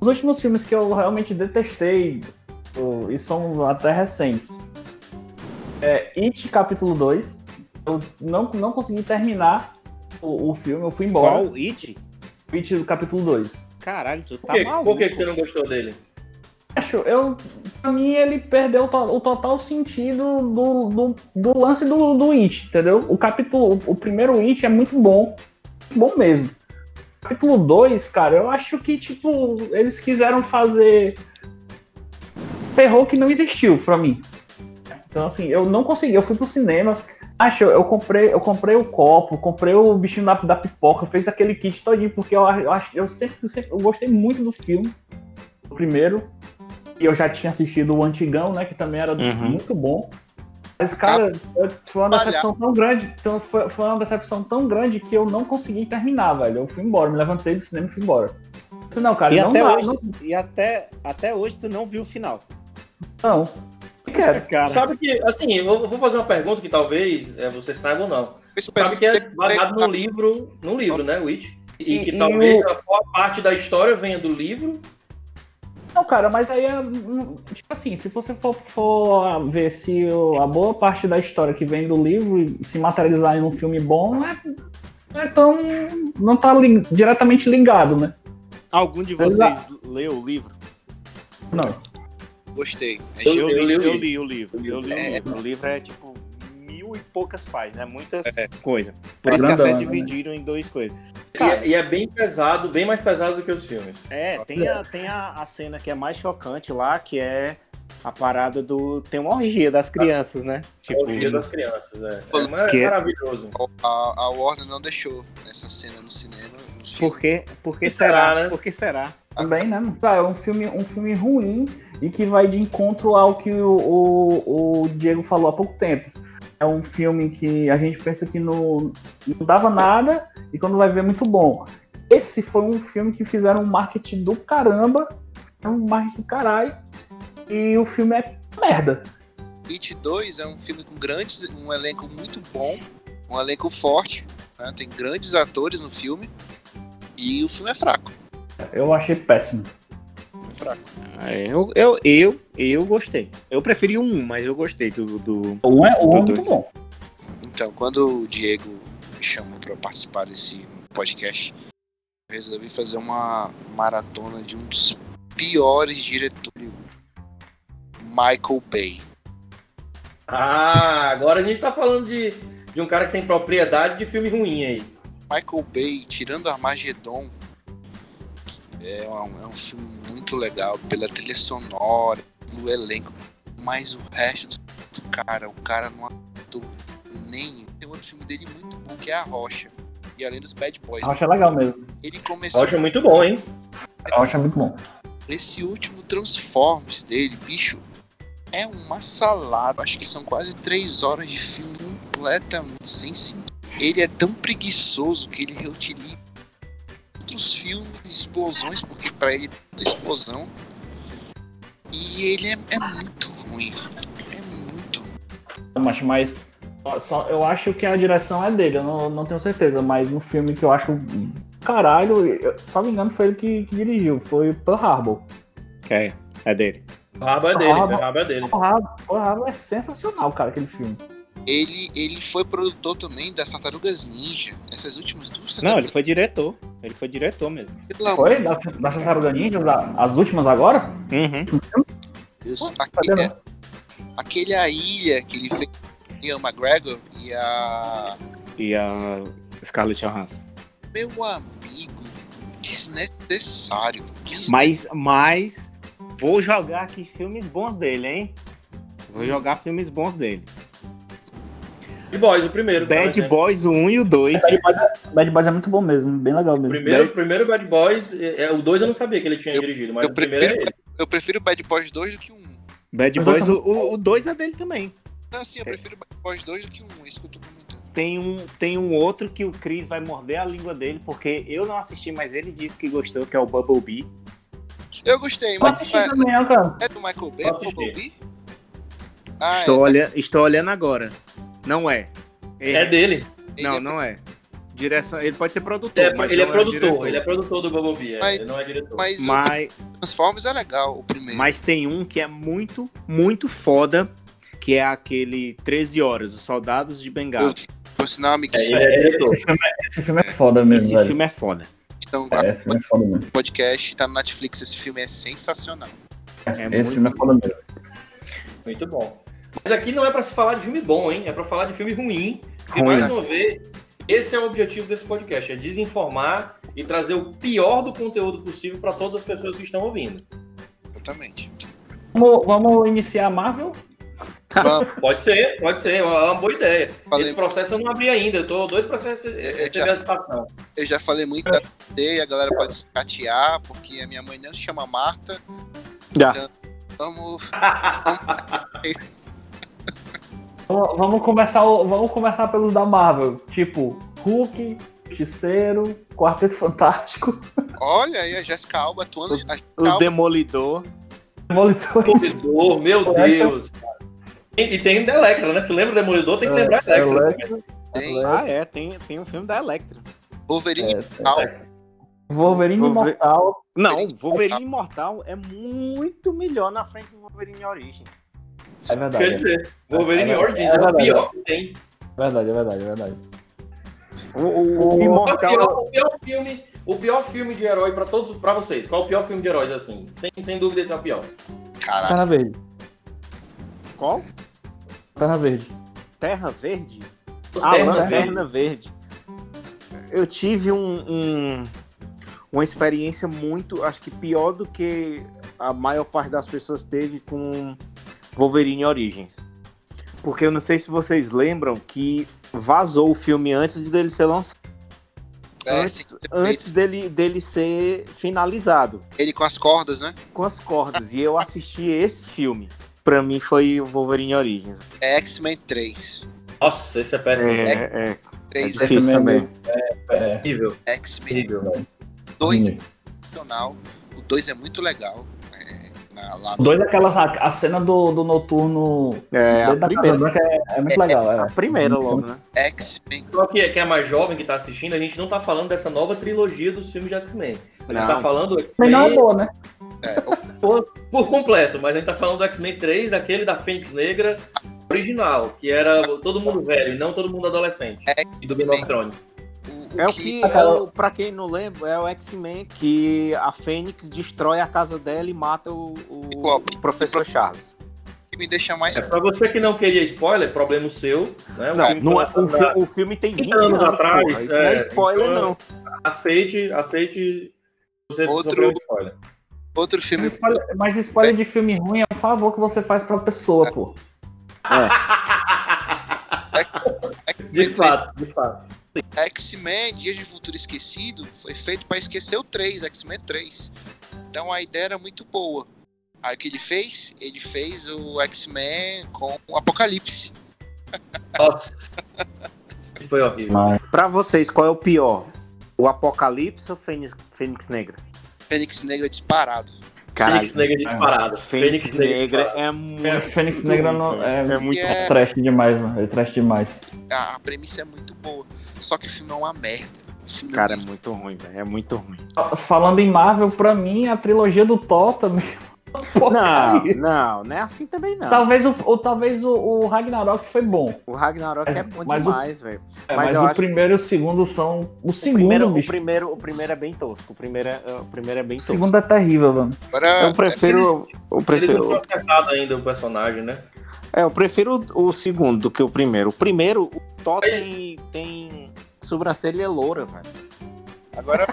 Os últimos filmes que eu realmente detestei, e são até recentes. É It capítulo 2. Eu não, não consegui terminar o, o filme, eu fui embora. Qual? It? It do capítulo 2. Caralho, tu tá maluco. por que, que você não gostou dele? Acho, eu, pra mim ele perdeu o, to- o total sentido do, do, do lance do, do It, entendeu? O capítulo, o primeiro It é muito bom, bom mesmo. Capítulo 2, cara, eu acho que, tipo, eles quiseram fazer terror que não existiu pra mim. Então, assim, eu não consegui. Eu fui pro cinema, acho, eu comprei, eu comprei o copo, comprei o bichinho da, da pipoca, fiz aquele kit todinho, porque eu, eu, acho- eu sempre, sempre eu gostei muito do filme. O primeiro. E eu já tinha assistido o antigão, né? Que também era Uhum. muito bom. Mas, cara, foi uma decepção tão grande. Então, foi, foi uma decepção tão grande que eu não consegui terminar, velho. Eu fui embora, me levantei do cinema e fui embora. Não, cara, e não até dá, hoje, não, e até, até hoje tu não viu o final. não. Quero. Cara. Sabe que, assim, eu vou fazer uma pergunta que talvez é, você saiba ou não. Sabe que é baseado num livro, num livro, né, Witch? E, E- que e talvez o- a boa parte da história venha do livro. Não, cara, mas aí é. Tipo assim, se você for, for ver se o- a boa parte da história que vem do livro e se materializar em um filme bom, não é, não é tão. não tá li- diretamente ligado, né? Algum de vocês Exato. leu o livro? Não. Gostei. Eu, Eu- li, eu li o eu livro. li o livro. Eu li o É. livro. O livro é tipo mil e poucas páginas, é muita coisa. É Por isso que até né? dividiram em duas coisas. E Cara, é, e é bem pesado, bem mais pesado do que os filmes. É, tem, a, tem a, a cena que é mais chocante lá, que é a parada do. Tem uma orgia das crianças, né? Tipo, o dia das crianças, é. É, é Que- maravilhoso. A, a Warner não deixou essa cena no cinema. Filme. Por que, por que Que será? será, né? Por que será? Também, né? Tá, é um filme, um filme ruim e que vai de encontro ao que o, o, o Diego falou há pouco tempo. É um filme que a gente pensa que não, não dava nada e quando vai ver é muito bom. Esse foi um filme que fizeram um marketing do caramba, um marketing do caralho, e o filme é merda. It 2 é um filme com grandes, um elenco muito bom, um elenco forte, né? tem grandes atores no filme e o filme é fraco. Eu achei péssimo. É fraco. É, eu, eu, eu, eu gostei. Eu preferi um, mas eu gostei do. do O um é, um é muito bom. Então, quando o Diego me chamou para participar desse podcast, eu resolvi fazer uma maratona de um dos piores diretores, Michael Bay. Ah, agora a gente tá falando de, de um cara que tem propriedade de filme ruim aí. Michael Bay, tirando Armagedon, é um, é um filme muito legal pela trilha sonora, pelo elenco, mas o resto do cara, o cara não atua nem. Tem outro filme dele muito bom que é A Rocha. E além dos Bad Boys. Eu acho legal mesmo. Ele começou. Rocha é muito bom, hein? Eu acho muito bom. Esse último Transformers dele, bicho, é uma salada. Acho que são quase três horas de filme completamente sem sentido. Ele é tão preguiçoso que ele reutiliza outros filmes de explosões, porque pra ele é explosão. E ele é, é muito ruim. É muito. Mas, mas só, eu acho que a direção é dele, eu não, não tenho certeza, mas no filme que eu acho caralho, eu, só me engano, foi ele que, que dirigiu, foi Pearl Harbor. É, é dele. O rabo é dele, o rabo é dele. Pearl Harbor é sensacional, cara, aquele filme. Ele, ele foi produtor também das Tartarugas Ninja. Essas últimas duas Não, ele Tartarugas foi diretor. Ele foi diretor mesmo. Pelo Foi? amor Da, da Tartaruga Ninja, as últimas agora? Uhum. de Deus. sabia Aquele, não. aquele a ilha que ele fez com Ian McGregor e a. E a Scarlett Johansson. Meu amigo, desnecessário. desne- Mas, mas vou jogar aqui filmes bons dele, hein? Vou jogar filmes bons dele. Bad Boys, o primeiro. Bad né? Boys, o 1 e o 2. Bad Boys, é, Bad Boys é muito bom mesmo, bem legal O mesmo. primeiro, o primeiro Bad Boys, é, é, o dois eu não sabia que ele tinha dirigido, mas eu o primeiro é prefiro, ele. eu prefiro Bad Boys 2 do que um. Bad Boys, são o 2 é dele também. Não, sim, eu prefiro Bad Boys 2 do que um. É isso que eu tô comentando. Tem um, tem um outro que o Chris vai morder a língua dele, porque eu não assisti, mas ele disse que gostou, que é o Bumblebee. Eu gostei, Eu mas assisti é, também, cara. é do Michael Bay, Eu é. Bumblebee? Ah, estou, é, olhando, estou olhando agora. Não é. É dele. Não, Ele é- não é. Direção, ele pode ser produtor, É, mas ele é não produtor, diretor. ele é produtor do Bumblebee, é, Mas- ele não é diretor. Mas, Mas, o Transformers é legal, o primeiro. mas tem um que é muito, muito foda, que é aquele 13 Horas, Os Soldados de Bengala. Por sinal, amiguinho, É, ele é diretor. Esse filme, é- esse filme é foda mesmo, Esse velho. filme é foda. então, É, esse filme é foda mesmo. podcast tá no Netflix. Esse filme é sensacional. É Esse muito- filme é foda mesmo. Muito bom. Mas aqui não é pra se falar de filme bom, hein? É pra falar de filme ruim. E mais né? uma vez, esse é o objetivo desse podcast, é desinformar e trazer o pior do conteúdo possível para todas as pessoas que estão ouvindo. Exatamente. Vamos, vamos iniciar a Marvel? pode ser, pode ser, é uma boa ideia. Falei... Esse processo eu não abri ainda, eu tô doido para receber já, a. Eu já falei muito da e a galera pode se catear, porque a minha mãe não se chama Marta. Já. Então, vamos. [LAUGHS] vamos começar, vamos começar pelos da Marvel, tipo Hulk, Justiceiro, Quarteto Fantástico. Olha aí a Jessica Alba atuando. O, o Demolidor. Demolidor. Demolidor, meu Deus. E tem da Electra, né? Se lembra do Demolidor, tem que é, lembrar da Electra. Electra. Tem. Ah, é, tem, tem um filme da Electra. Wolverine é, Wolverine Wolver... Imortal. Não, Wolverine Imortal é muito melhor na frente do Wolverine Origin. É verdade. Quer dizer, Wolverine é Origins é, é, o pior que tem. Verdade, é verdade, é verdade. O, o, o Imortal. Pior, o pior, filme, o pior filme de herói pra todos, para vocês. Qual o pior filme de heróis assim? Sem, sem dúvida esse é o pior. Caralho. Terra Verde. Qual? Terra Verde. Terra Verde? Ah, Lanterna Verde. Eu tive um, um, uma experiência muito, acho que pior do que a maior parte das pessoas teve com Wolverine Origins. Porque eu não sei se vocês lembram que vazou o filme antes dele ser lançado. É, antes, antes dele, dele ser finalizado. Ele com as cordas, né? Com as cordas. e eu assisti esse filme. Pra mim foi o Wolverine Origins. É X-Men 3. Nossa, esse é péssimo. É, é, 3 é difícil também. É, é horrível. X-Men 2 é excepcional. O 2 é muito legal. Lá no... Dois aquelas a, cena do, do noturno é, a primeira. É, é, muito é, legal. É. A primeira logo, né? X-Men. Só que, que é mais jovem que tá assistindo, a gente não tá falando dessa nova trilogia dos filmes de X-Men. A gente não. tá falando do X-Men. Não é boa, né? É, por, por, completo, mas a gente tá falando do X-Men 3, aquele da Fênix Negra original, que era todo mundo velho e não todo mundo adolescente. E do Game of Thrones. É o que, é o, pra quem não lembra, é o X-Men que a Fênix destrói a casa dela e mata o, o, o professor Charles. Que me deixa mais. É, pra você que não queria spoiler, problema seu. Né? O, não, filme, não é, o, o, filme tem 20 anos, anos atrás. Porra, é, não é spoiler, então, não. Aceite, aceite você Outro... spoiler. Outro filme. Mas spoiler, mas spoiler de filme ruim é um favor que você faz pra pessoa, pô. É. é de fato, de fato. X-Men Dias de Futuro Esquecido foi feito para esquecer o 3, X-Men 3. Então a ideia era muito boa. Aí o que ele fez? Ele fez o X-Men com o Apocalipse. Nossa. foi horrível. Para vocês, qual é o pior? O Apocalipse ou Fênix, Fênix Negra? Fênix Negra disparado. Caralho, Fênix Negra disparado. Fênix, Fênix Negra é muito. É, Fênix Negra não, é, é, muito é... trash demais, mano. É trash demais. A, a premissa é muito boa. Só que o filme é uma merda. Cara, é muito ruim, velho. É muito ruim. Falando em Marvel, pra mim, a trilogia do Thor também. Não, não, não é assim também não. Talvez o, o talvez o, o, Ragnarok foi bom. O Ragnarok mas, é bom demais, velho. É, mas, mas o primeiro e o segundo são. O, segundo, o primeiro, bicho. O primeiro, o primeiro é bem tosco. O primeiro é, o primeiro é bem tosco. O segundo é terrível, mano. Para... Eu prefiro. Eu prefiro. Não ainda o personagem, né? É, eu prefiro o segundo do que o primeiro. O primeiro, o Thor tem, tem sobrancelha loura, velho. Agora.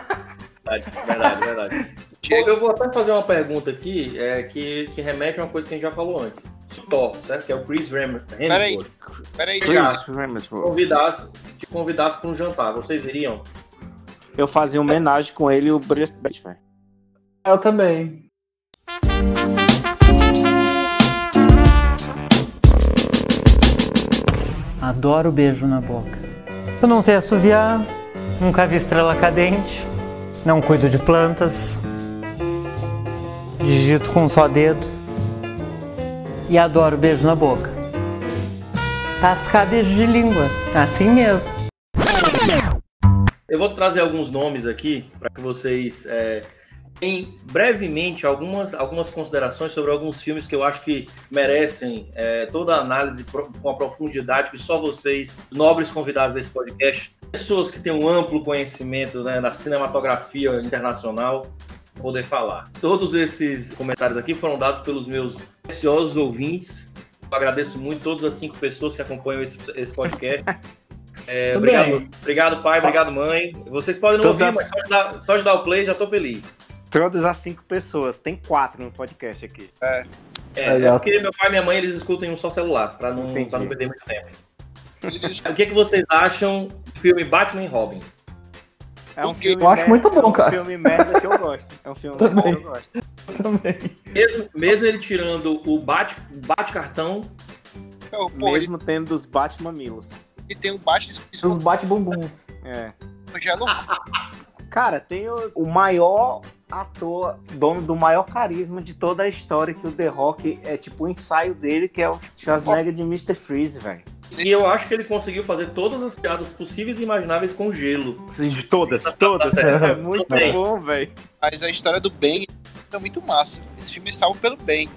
Verdade, verdade, verdade. Eu vou até fazer uma pergunta aqui é, que, que remete a uma coisa que a gente já falou antes. Thor, certo? Que é o Chris Hemsworth. Peraí, peraí. Chris Hemsworth. Convidasse, te convidasse para um jantar, vocês iriam? Eu fazia uma homenagem com ele e o Bruce velho. Eu também. Adoro beijo na boca. Eu não sei assoviar, nunca vi estrela cadente, não cuido de plantas, digito com um só dedo e adoro beijo na boca. Tascar beijo de língua, assim mesmo. Eu vou trazer alguns nomes aqui para que vocês é, em brevemente algumas, algumas considerações sobre alguns filmes que eu acho que merecem é, toda a análise com a profundidade que só vocês, nobres convidados desse podcast, pessoas que têm um amplo conhecimento né, da cinematografia internacional, poder falar. Todos esses comentários aqui foram dados pelos meus preciosos ouvintes. Eu agradeço muito todas as cinco pessoas que acompanham esse, esse podcast. [LAUGHS] É, obrigado, bem. obrigado, pai, obrigado, mãe. Vocês podem não Todas- ouvir, mas só de, dar, só de dar o play já tô feliz. Todas as cinco pessoas. Tem quatro no podcast aqui. É. É, é porque meu pai e minha mãe eles escutam em um só celular, pra não, Entendi. pra não perder muito tempo. o que, que vocês acham do filme Batman e Robin? É um filme Eu acho merda- muito bom, é um cara. filme merda que eu gosto. É um filme merda que Também. eu gosto. Também. Mesmo, mesmo ele tirando o bate, bate cartão, pô, ele, Mesmo tendo os Batmamilos. ele tem um baixo de Os bate-bumbuns. É. congelo. [LAUGHS] Cara, tem o, o maior ator, dono do maior carisma de toda a história, que o The Rock é tipo o ensaio dele, que é o Schwarzenegger de Mr. Freeze, velho. e eu acho que ele conseguiu fazer todas as piadas possíveis e imagináveis com gelo. De todas, todas. É [LAUGHS] muito Também. bom, velho. Mas a história do Bane é muito massa. Esse filme é salvo pelo Bane.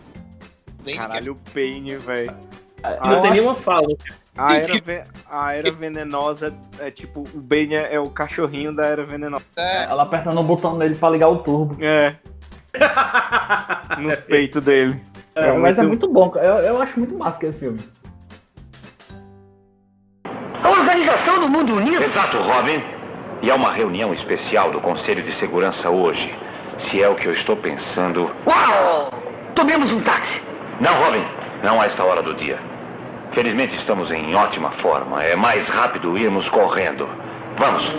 Bane Caralho, o Bane, velho. E não tem nenhuma fala. A era, ve- a era venenosa é tipo, o Bane é, é o cachorrinho da era venenosa. É, Ela apertando o botão nele pra ligar o turbo. É. [LAUGHS] Nos peitos dele. É, mas é muito bom, eu, eu acho muito massa aquele filme. A Organização do Mundo Unido. Exato, Robin. E há uma reunião especial do Conselho de Segurança hoje. Se é o que eu estou pensando. Uau! Tomemos um táxi. Não, Robin. Não a esta hora do dia. Felizmente estamos em ótima forma. É mais rápido irmos correndo. Vamos.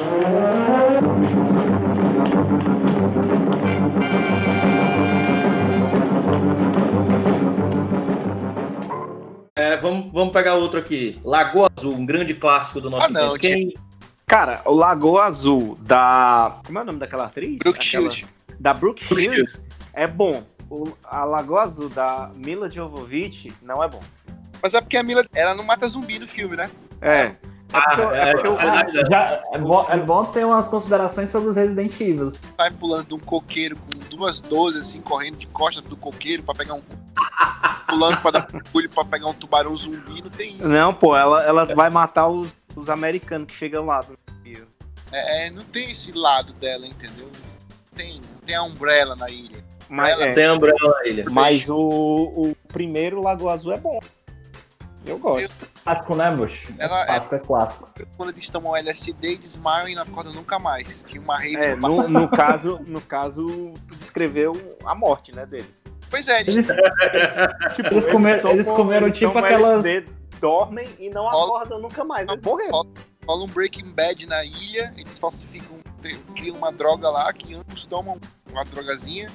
É, vamos, vamos pegar outro aqui. Lagoa Azul, um grande clássico do nosso Ah, não. Quem, Cara, o Lagoa Azul da. Como é o nome daquela atriz? Brooke Aquela- Shield. Da Brooke Brooke Shields é bom. O, a Lagoa Azul da Mila Jovovich não é bom. Mas é porque a Mila, ela não mata zumbi no filme, né? É. Ah, é, é, bom, é ter umas considerações sobre os Resident Evil. Sai pulando de um coqueiro com duas 12, assim, correndo de costas do coqueiro pra pegar um. pulando pra dar pulo pra pegar um tubarão zumbi, não tem isso. Não, pô, ela, ela vai matar os, os americanos que chegam lá. É, é, não tem esse lado dela, entendeu? Não tem, não tem a Umbrella na ilha. Mas, Ela é, tem Umbrella na ilha. mas o, o primeiro Lagoa Azul é bom. Eu gosto. Clássico, né, Bush? Ela é- clássico é clássico. Quando eles tomam LSD e desmaiam e não acordam nunca mais. Tinha uma rave É, no no, caso, no caso, tu descreveu a morte, né, deles. Pois é, eles, Eles, [LAUGHS] Tipo, eles, comer- tomam- eles comeram eles tipo aquelas. LSD, dormem e não acordam nunca mais. Eles morreram. rola um Breaking Bad na ilha, eles falsificam, criam uma droga lá, que ambos tomam uma drogazinha,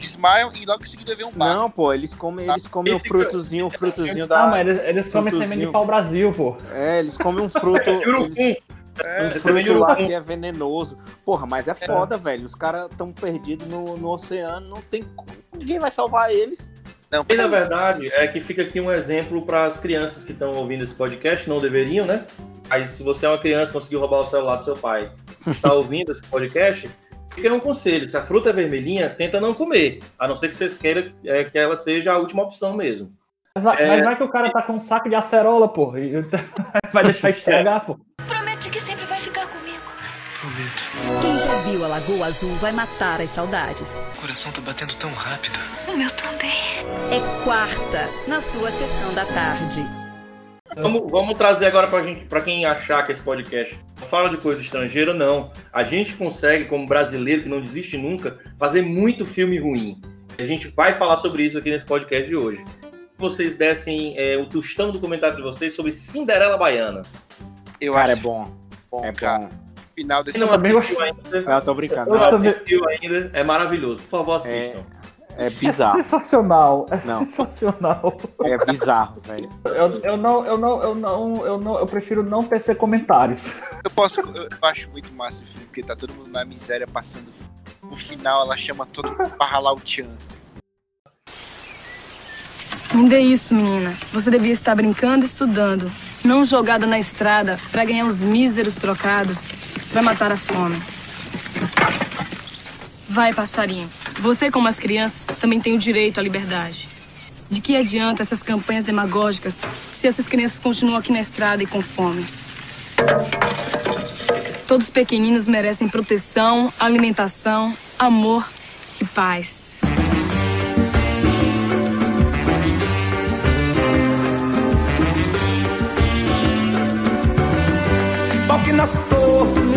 desmaiam e logo em seguida vem um bar. Não, pô, eles comem, eles comem o Ele frutozinho, o frutozinho da. Ah, mas eles, eles comem semente de pau Brasil, pô. É, eles comem um [LAUGHS] fruto. Urucum. eles- É, um fruto lá urucum. que é venenoso. Porra, mas é foda, velho. Os caras tão perdidos no, no oceano, não tem. como- Ninguém vai salvar eles. Não, E na verdade, é que fica aqui um exemplo para as crianças que estão ouvindo esse podcast, não deveriam, né? Aí, se você é uma criança e conseguiu roubar o celular do seu pai, está [LAUGHS] ouvindo esse podcast, fica um conselho: se a fruta é vermelhinha, tenta não comer, a não ser que vocês queiram é, que ela seja a última opção mesmo. Mas vai, É. mas vai que o cara tá com um saco de acerola, pô. e [LAUGHS] vai deixar estragar, pô. Promete que sempre vai ficar comigo. Prometo. Quem já viu a Lagoa Azul vai matar as saudades. O coração tá batendo tão rápido. O meu também. É quarta, na sua sessão da tarde. Vamos, vamos trazer agora pra, gente, pra quem achar que esse podcast fala de coisa estrangeira, não. A gente consegue, como brasileiro que não desiste nunca, fazer muito filme ruim. A gente vai falar sobre isso aqui nesse podcast de hoje. Vocês dessem é, o tostão do comentário de vocês sobre Cinderela Baiana. Eu Cara, é acho bom. bom, É cara. bom. Final desse Quem não também ainda, Eu tô brincando. não Eu também- assistiu ainda, é maravilhoso. Por favor, assistam. É É bizarro. sensacional. É Não. sensacional. É bizarro, velho. Eu, eu não, eu não, eu não, eu não, eu prefiro não tecer comentários. Eu posso. Eu, acho muito massa esse filme, porque tá todo mundo na miséria passando. No final ela chama todo mundo pra ralar o Tchan. Não dê isso, menina. Você devia estar brincando e estudando, não jogada na estrada pra ganhar os míseros trocados pra matar a fome. Vai, passarinho. Você, como as crianças, também tem o direito à liberdade. De que adianta essas campanhas demagógicas se essas crianças continuam aqui na estrada e com fome? Todos os pequeninos merecem proteção, alimentação, amor e paz. torto,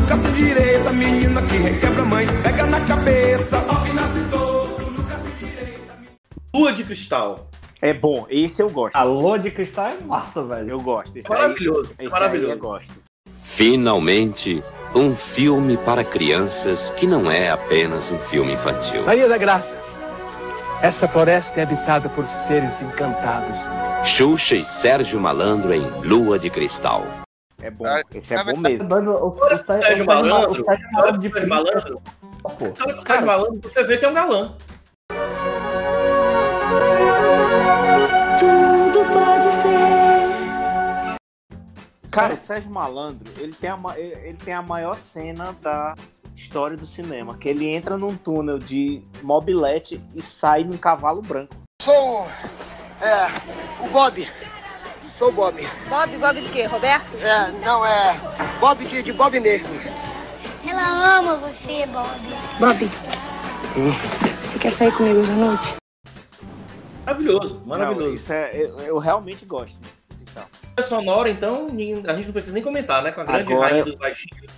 nunca se direita. Menina que requebra a mãe, pega na cabeça. Torto, nunca se direita. Lua de Cristal. É bom, esse eu gosto. A Lua de Cristal é massa, velho. Eu gosto. Esse Maravilhoso, Aí, esse maravilhoso. Aí eu gosto. Finalmente, um filme para crianças que não é apenas um filme infantil. Maria da Graça, essa floresta é habitada por seres encantados. Xuxa e Sérgio Malandro em Lua de Cristal. É bom, esse é bom mesmo. O, o, o, Sérgio Malandro, pro Sérgio Malandro. Olha pro Sérgio Malandro, você vê que é um galã. Tudo pode ser. Cara, o Sérgio Malandro, ele tem, a, ele tem a maior cena da história do cinema, que ele entra num túnel de mobilete e sai num cavalo branco. Sou é, o Bob. Sou o Bob. Bob, Bob de quê? Roberto? É, não, é Bob de, de Bob mesmo. Ela ama você, Bob. Bob, você quer sair comigo hoje à noite? Maravilhoso, Não, maravilhoso. isso é, eu, eu realmente gosto. Então. A sonora, então, a gente não precisa nem comentar, né? Com a grande Agora- rainha dos baixinhos.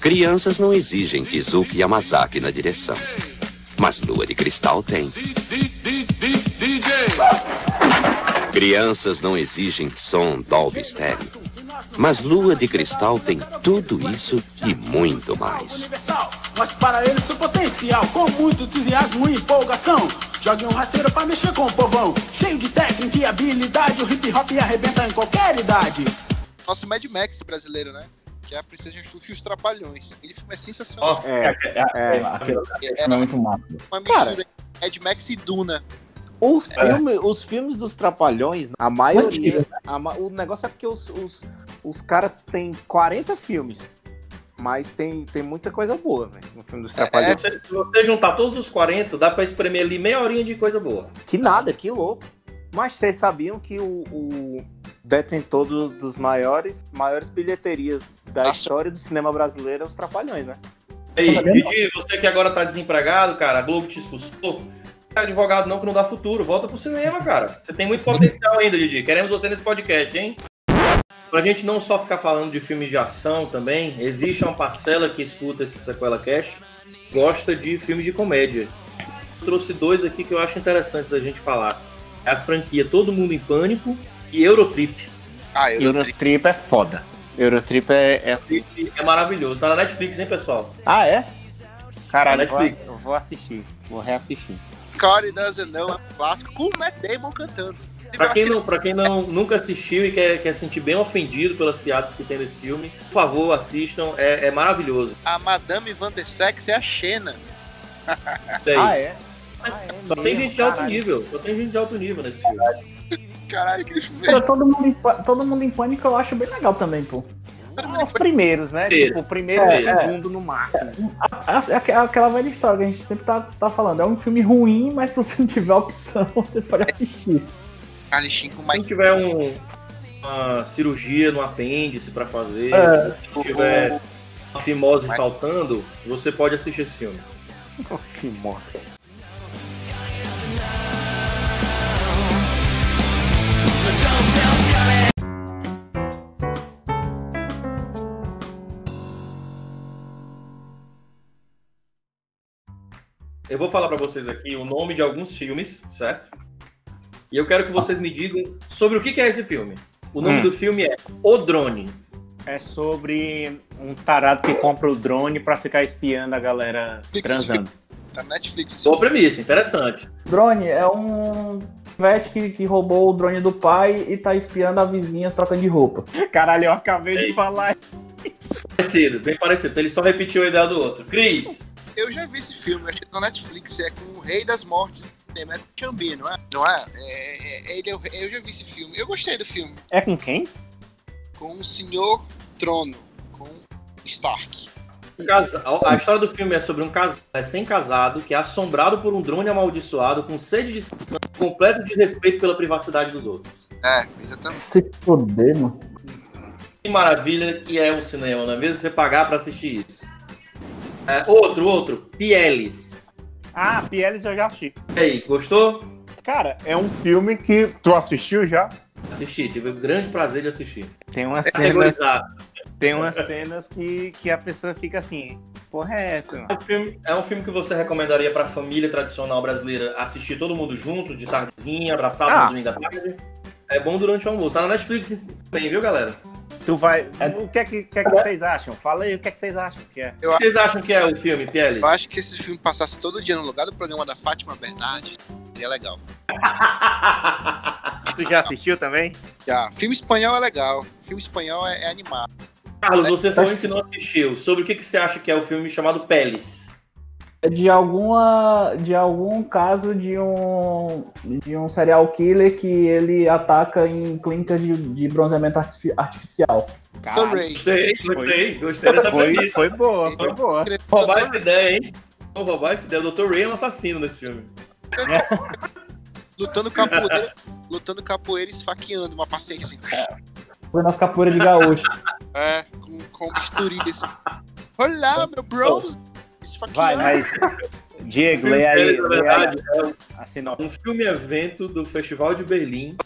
Crianças não exigem Kizuki Yamazaki na direção. Mas Lua de Cristal tem. Crianças não exigem som Dolby Stereo. Mas Lua de Cristal tem tudo isso e muito mais. Mas para ele seu potencial, com muito entusiasmo e empolgação. Jogue um rasteiro pra mexer com o povão. Cheio de técnica e habilidade, o hip hop arrebenta em qualquer idade. Nosso Mad Max brasileiro, né? Que é a Princesa Xuxa e os Trapalhões. Aquele filme é sensacional. Nossa, é, é, é, aquele- aquele filme é muito massa. Uma Cara. mistura de Mad Max e Duna. O filme, Os filmes dos Trapalhões, a maioria. a o negócio é porque os, os, os caras têm 40 filmes. Mas tem, tem muita coisa boa, velho, no filme dos Trapalhões. Se se você juntar todos os 40, dá pra espremer ali meia horinha de coisa boa. Que nada, que louco. Mas vocês sabiam que o, o detentor do- dos maiores, maiores bilheterias da história do cinema brasileiro é os Trapalhões, né? Ei, Didi, você que agora tá desempregado, cara, a Globo te expulsou. Não é advogado não que não dá futuro, volta pro cinema, cara. Você tem muito potencial ainda, Didi. Queremos você nesse podcast, hein? Pra gente não só ficar falando de filmes de ação também, existe uma parcela que escuta esse Sequela Cash, gosta de filmes de comédia. Eu trouxe dois aqui que eu acho interessantes da gente falar. É a franquia Todo Mundo em Pânico e Eurotrip. Ah, Eurotrip é foda. Eurotrip é, é assim. É maravilhoso. Tá na Netflix, hein, pessoal? Ah, é? Caralho, eu vou, Netflix. eu vou assistir. Vou reassistir. Corey Doesn't Know é um clássico com o Matt Damon cantando. Pra quem, não, pra quem não, nunca assistiu e quer, quer sentir bem ofendido pelas piadas que tem nesse filme, por favor, assistam, é, é maravilhoso. A Madame Van der Sex é a Xena. Isso aí. Ah, é? Só tem mesmo? gente de alto nível, só tem gente de alto nível nesse filme. Caralho, que filme. Todo, mundo em, todo mundo em pânico eu acho bem legal também, pô. Os primeiros, né? Tipo, o primeiro É, e o é. segundo no máximo. É é aquela velha história que a gente sempre tá, tá falando. É um filme ruim, mas se você não [LAUGHS] tiver opção, você pode assistir. Com Se tiver um, uma cirurgia no apêndice pra fazer, É. se tiver uma fimose faltando, você pode assistir esse filme. Fimose. Eu vou falar pra vocês aqui o nome de alguns filmes, certo? E eu quero que vocês me digam sobre o que é esse filme. O nome Hum. do filme é O Drone. É sobre um tarado que compra o drone pra ficar espiando a galera transando. Tá na Netflix. Boa premissa, interessante. Drone é um vet que, que roubou o drone do pai e tá espiando a vizinha trocando de roupa. Caralho, eu acabei de falar. Parecido, bem parecido. Ele só repetiu a ideia do outro. Cris, Eu já vi esse filme, acho que tá na Netflix, é com o Rei das Mortes. É Chambi, não é? Não é? É, é, ele é eu já vi esse filme. Eu gostei do filme. É com quem? Com o Senhor Trono, com Stark. um a história do filme é sobre um casal recém-casado que é assombrado por um drone amaldiçoado com sede de sangue, completo desrespeito pela privacidade dos outros. É, exatamente. Se foder, mano. Que maravilha que é o cinema, não é mesmo? Você pagar pra assistir isso. É, outro, outro. Pieles. Ah, Pieles eu já assisti. E aí, gostou? Cara, é um filme que. Tu assistiu já? Assisti, tive o grande prazer de assistir. Tem umas É cenas, tem umas cenas que, que a pessoa fica assim, porra é essa, mano? É um filme, é um filme que você recomendaria pra família tradicional brasileira assistir todo mundo junto, de tardezinha, abraçado Ah. no domingo da tarde? É bom durante o almoço. Tá na Netflix também, viu, galera? Tu vai. O que é que, que é que vocês acham? Fala aí o que é que vocês acham que é. Eu, O que vocês acham que é o filme, Pieli? eu acho que esse filme passasse todo dia no lugar do programa da Fátima Bernardes, seria legal. [LAUGHS] Tu já assistiu também? Já. Filme espanhol é legal. Filme espanhol é, é animado. Carlos, você foi um que não assistiu. Sobre o que, que você acha que é o filme chamado Peles? De alguma de algum caso de um de um serial killer que ele ataca em clínicas de, de bronzeamento artifi- artificial. Gostei, gostei, gostei dessa Foi, premissa. foi boa, foi boa. Roubar essa ideia, hein? Vou roubar essa ideia. O Dr. Ray é um assassino nesse filme. [LAUGHS] Lutando capoeira, lutando capoeira e esfaqueando uma paciente assim. Foi nas capoeiras de gaúcho. É, com, com bisturi assim. Olá, meu bros! Vai, mas. Diego, filme lê aí. Na verdade, é a sinopse. um filme-evento do Festival de Berlim.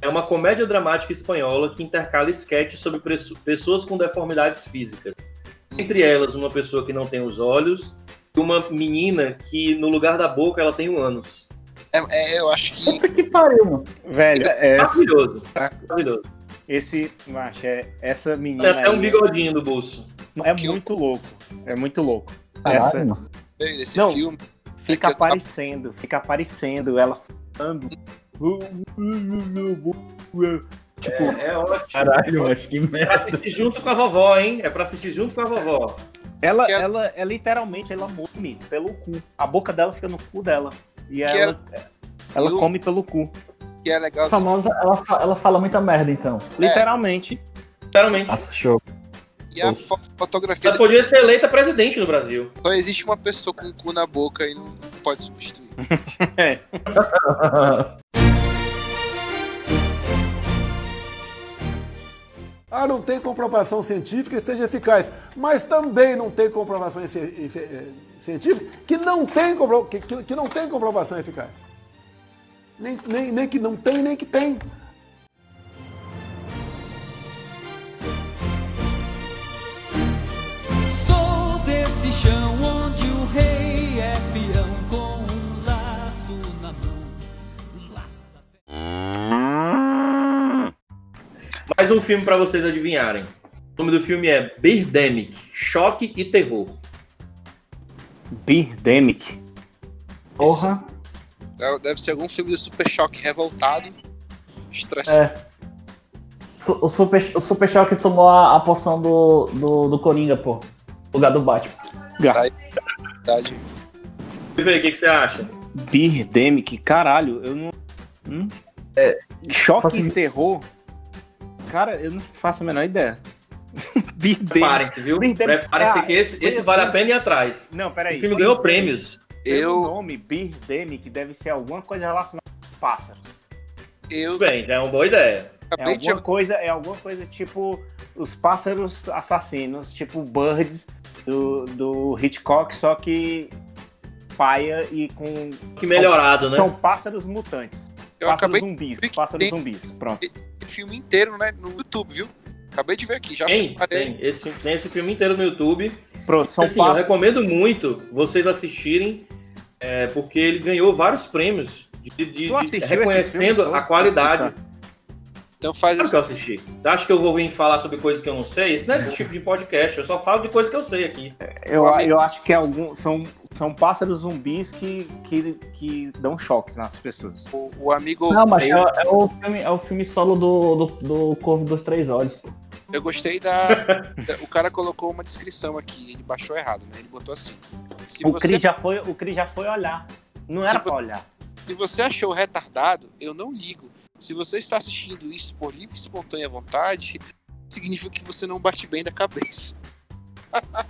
É uma comédia dramática espanhola que intercala sketches sobre pessoas com deformidades físicas. Entre elas, uma pessoa que não tem os olhos e uma menina que, no lugar da boca, ela tem um ânus. É, é, eu acho que. Puta que pariu, mano. Velho, é, Maravilhoso. Maravilhoso. esse, macho, é, essa Tem menina. até um bigodinho do bolso. É muito louco. É muito louco. Essa. Esse Não, filme. fica é que eu- aparecendo, fica aparecendo ela falando. Tipo, É, é ótimo. Caralho, acho que É pra merda. assistir junto com a vovó, hein? É pra assistir junto com a vovó. ela, Que é- ela, é literalmente, ela come pelo cu. A boca dela fica no cu dela. E Que ela, ela E o- come pelo cu. Que é legal. A famosa, ela, ela fala muita merda, então. Literalmente. Sinceramente. Nossa, show. E a fo- fotografia. Ela podia ser eleita presidente no Brasil. Só existe uma pessoa com o cu na boca e não pode substituir. [LAUGHS] Ah, não tem comprovação científica que seja eficaz, mas também não tem comprovação eh, científica que não tem, compro- que, que- que não tem comprovação eficaz. Nem, nem, nem que não tem, nem que tem. Chão onde o rei é peão com um laço na mão. Laça Mais um filme pra vocês adivinharem. O nome do filme é Birdemic, Choque e Terror. Birdemic. Porra. É, Deve ser algum filme de super choque revoltado, estressado. É. O Super, o Super Choque tomou a, a poção do, do, do Coringa, pô. Lugar do Batman. Verdade. E aí, o que, que você acha? Birdemic, caralho, eu não. Hum? É, Choque faço- e terror. Cara, eu não faço a menor ideia. [LAUGHS] Birdemic. Preparem-se, viu? Birdemic. Preparem-se Ah, que esse, esse vale a pena ir atrás. Não, peraí. O filme ganhou prêmios. Eu... O nome Birdemic deve ser alguma coisa relacionada com pássaros. Eu, Tudo bem, já é uma boa ideia. É alguma coisa, é alguma coisa tipo os pássaros assassinos, tipo Birds do, do Hitchcock, só que paia e com. Que melhorado, né? São pássaros mutantes. Eu pássaros acabei zumbis. que Pássaros tem- zumbis. Pronto. esse filme inteiro né, no YouTube, viu? Acabei de ver aqui, já Tem, separei. tem. Esse, tem esse filme inteiro no YouTube. Pronto, são assim, eu pássaros. recomendo muito vocês assistirem, é, porque ele ganhou vários prêmios de, de- de- reconhecendo filmes a qualidade. Então faz Claro assim. que eu assisti. Tu acha que eu vou vir falar sobre coisas que eu não sei? Isso não é esse tipo de podcast. Eu só falo de coisas que eu sei aqui. Eu, eu acho que é algum, são, são pássaros zumbis que, que, que dão choques nas pessoas. O, o amigo. Não, mas é, é o filme, é o filme solo do, do, do Corvo dos Três Olhos, pô. Eu gostei da. da- o cara colocou uma descrição aqui, ele baixou errado, né? Ele botou assim. Se O você, Cris já foi, o Cris já foi olhar. Não era pra olhar. se você achou retardado, eu não ligo. Se você está assistindo isso por livre e espontânea vontade, significa que você não bate bem da cabeça.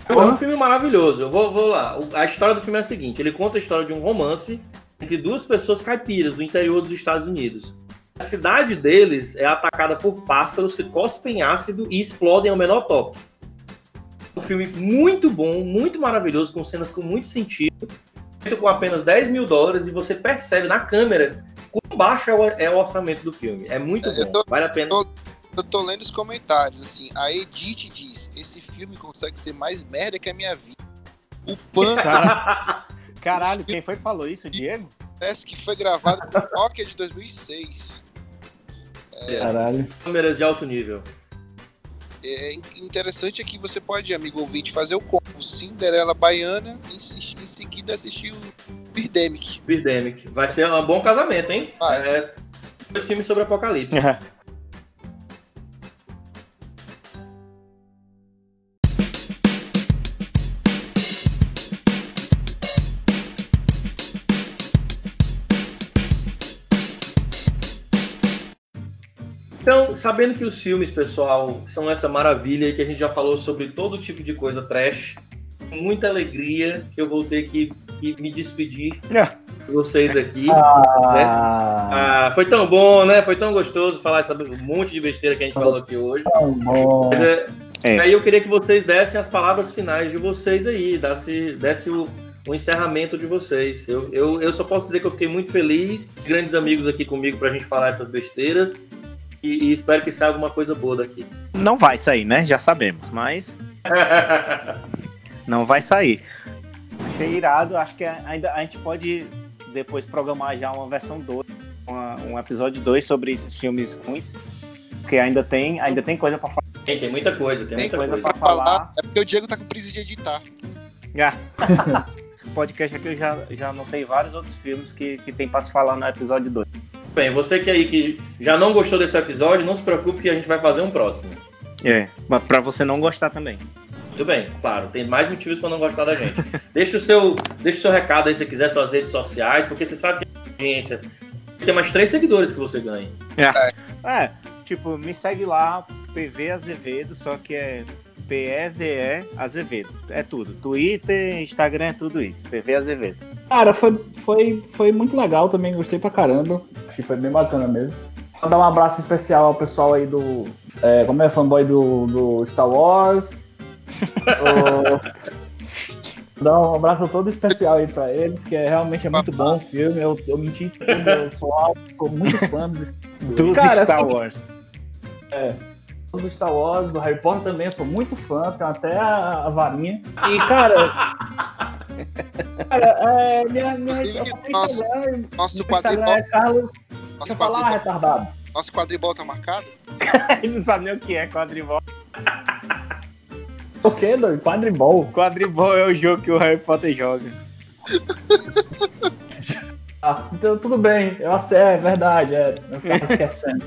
É um filme maravilhoso. Eu vou, vou lá. A história do filme é a seguinte: ele conta a história de um romance entre duas pessoas caipiras do interior dos Estados Unidos. A cidade deles é atacada por pássaros que cospem ácido e explodem ao menor toque. Um filme muito bom, muito maravilhoso, com cenas com muito sentido, feito com apenas 10 mil dólares, e você percebe na câmera baixo é o, é o orçamento do filme. É muito Eu bom. tô- Vale a pena. Eu, eu tô lendo os comentários, assim. A Edith diz: esse filme consegue ser mais merda que a minha vida. O Panda [LAUGHS] Cara- [LAUGHS] Caralho, quem foi que falou isso, Diego? parece que foi gravado no Nokia de 2006. Caralho. Câmeras de alto nível. É interessante é que você pode, amigo ouvinte, fazer o combo Cinderela Baiana e em, em seguida assistir o Birdemic. Birdemic. Vai ser um bom casamento, hein? É dois filmes sobre apocalipse. [LAUGHS] Então, sabendo que os filmes, pessoal, são essa maravilha e que a gente já falou sobre todo tipo de coisa trash, com muita alegria que eu vou ter que, que me despedir de vocês aqui. Ah. né? Ah, foi tão bom, né? Foi tão gostoso falar sobre um monte de besteira que a gente falou aqui hoje. Tão bom. Mas, é, É. Aí eu queria que vocês dessem as palavras finais de vocês aí, desse, desse o, o encerramento de vocês. Eu, eu, eu só posso dizer que eu fiquei muito feliz, grandes amigos aqui comigo pra gente falar essas besteiras. E, e espero que saia alguma coisa boa daqui. Não vai sair, né? Já sabemos, mas [LAUGHS] não vai sair. Achei irado, acho que ainda a gente pode depois programar já uma versão 2, uma- um episódio 2 sobre esses filmes ruins. Porque ainda tem, ainda tem coisa pra falar. Tem, tem muita coisa, tem, muita coisa coisa. pra falar. É porque o Diego tá com prisa de editar. Ah. [LAUGHS] podcast aqui eu já, já anotei vários outros filmes que, que tem pra se falar no episódio 2. Bem, você que aí que já não gostou desse episódio, não se preocupe que a gente vai fazer um próximo. É, mas pra você não gostar também. Muito bem, claro, tem mais motivos pra não gostar da gente. deixa o seu, deixa o seu recado aí se quiser, suas redes sociais, porque você sabe que a audiência tem mais três seguidores que você ganha. É, tipo, me segue lá, PV Azevedo, só que é P-E-V-E Azevedo. É tudo. Twitter, Instagram, é tudo isso. PV Azevedo. Cara, foi, foi, foi muito legal também, gostei pra caramba. Acho que foi bem bacana mesmo. Vou dar um abraço especial ao pessoal aí do. É, como é fanboy do, do Star Wars. O- Dar um abraço todo especial aí pra eles, que é, realmente é muito bom o filme. Eu, eu menti tudo, eu sou alto, sou muito fã do, Dos Cara, Star assim, Wars. É. Do Star Wars, do Harry Potter também, eu sou muito fã, tenho até a, a varinha. E, cara. cara, é. Minha, minha Nosso, Instagram, nosso Instagram quadribol. é Carlos. Nosso falar, quadribol, retardado. nosso quadribol tá marcado? [LAUGHS] Ele não sabe nem o que é quadribol. [LAUGHS] O que, doido? Quadribol. Quadribol é o jogo que o Harry Potter joga. [LAUGHS] Ah, então tudo bem, eu acerto, é verdade, é. Eu tava [LAUGHS] esquecendo.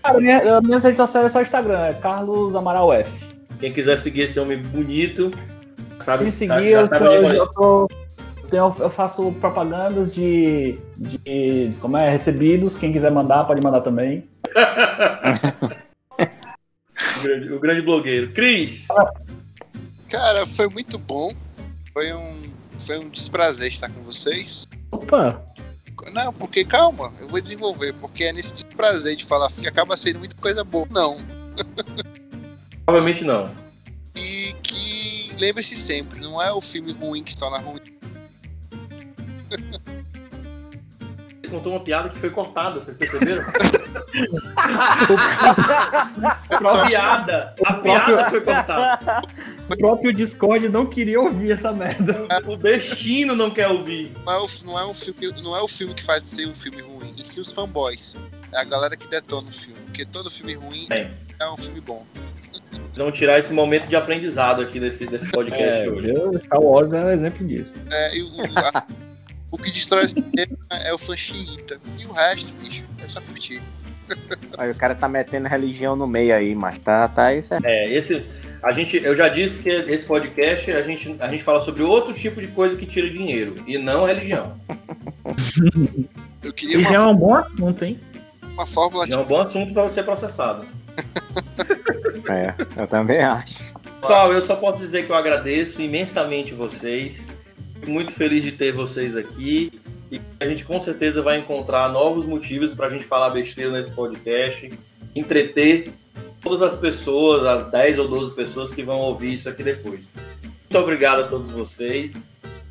Cara, minha, minhas redes sociais é só Instagram, é Carlos Amaral F. Quem quiser seguir esse homem bonito, sabe? Me já- seguir, eu, sabe tô- eu, tô- eu tenho- eu faço propagandas de, de. Como é? Recebidos. Quem quiser mandar, pode mandar também. [LAUGHS] O grande, o grande blogueiro. Cris! Cara, foi muito bom. Foi um, foi um desprazer estar com vocês. Opa! Não, porque calma, eu vou desenvolver, porque é nesse desprazer de falar que acaba sendo muita coisa boa. Não. Provavelmente não. E que lembre-se sempre, não é o filme ruim que se torna ruim. Ele contou uma piada que foi cortada, vocês perceberam? [LAUGHS] a piada! A piada foi cortada. O próprio Discord não queria ouvir essa merda. O destino não quer ouvir. Não é, o, não, é um filme, não é o filme que faz ser um filme ruim, e sim os fanboys. É a galera que detona o filme. Porque todo filme ruim É. é um filme bom. Vamos tirar esse momento de aprendizado aqui desse, desse podcast É, hoje. Star Wars é um exemplo disso. É, e o, a- [LAUGHS] o que destrói o cinema é o fã xiita. E o resto, bicho, é só curtir. [LAUGHS] Aí o cara tá metendo religião no meio aí, mas tá, tá isso é. É, esse. A gente, eu já disse que esse podcast a gente, a gente fala sobre outro tipo de coisa que tira dinheiro, e não religião. [LAUGHS] Eu queria E já é um bom assunto, hein? uma fórmula É um bom assunto para ser processado. É, eu também acho. Pessoal, eu só posso dizer que eu agradeço imensamente vocês. Muito feliz de ter vocês aqui. E a gente com certeza vai encontrar novos motivos para a gente falar besteira nesse podcast, entreter todas as pessoas, as 10 ou 12 pessoas que vão ouvir isso aqui depois. Muito obrigado a todos vocês.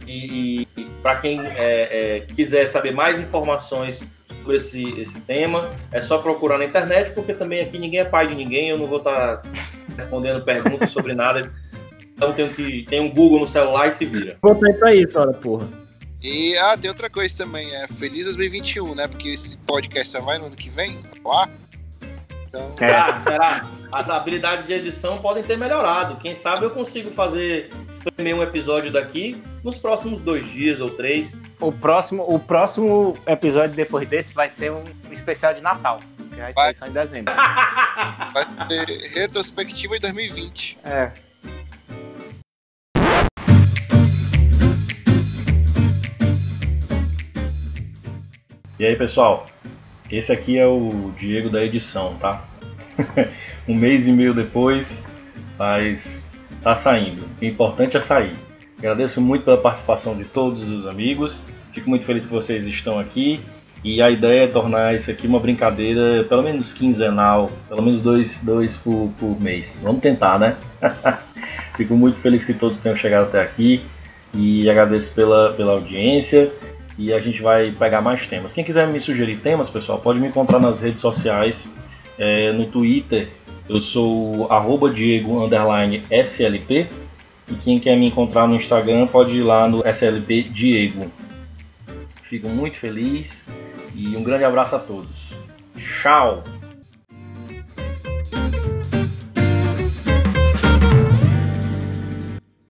E, e para quem é, é, quiser saber mais informações sobre esse, esse tema, é só procurar na internet, porque também aqui ninguém é pai de ninguém, eu não vou estar tá respondendo perguntas sobre nada. Então tem, que, tem um Google no celular e se vira. Botei pra isso, olha, porra. E ah, tem outra coisa também, é feliz 2021, né? Porque esse podcast só vai no ano que vem, lá. Então... É. Ah, será? As habilidades de edição podem ter melhorado. Quem sabe eu consigo fazer espremer um episódio daqui nos próximos dois dias ou três. O próximo, o próximo episódio depois desse vai ser um especial de Natal. Que vai, [LAUGHS] vai. ser só em dezembro. Vai ter retrospectiva em 2020. É. E aí, pessoal? Esse aqui é o Diego da edição, tá? [LAUGHS] um mês e meio depois, mas tá saindo. O importante é sair. Agradeço muito pela participação de todos os amigos. Fico muito feliz que vocês estão aqui. E a ideia é tornar isso aqui uma brincadeira, pelo menos quinzenal, pelo menos dois, dois por, por mês. Vamos tentar, né? [LAUGHS] Fico muito feliz que todos tenham chegado até aqui e agradeço pela, pela audiência e a gente vai pegar mais temas. Quem quiser me sugerir temas, pessoal, pode me encontrar nas redes sociais, é, no Twitter, eu sou arroba Diego SLP. E quem quer me encontrar no Instagram pode ir lá no SLP Diego. Fico muito feliz e um grande abraço a todos. Tchau!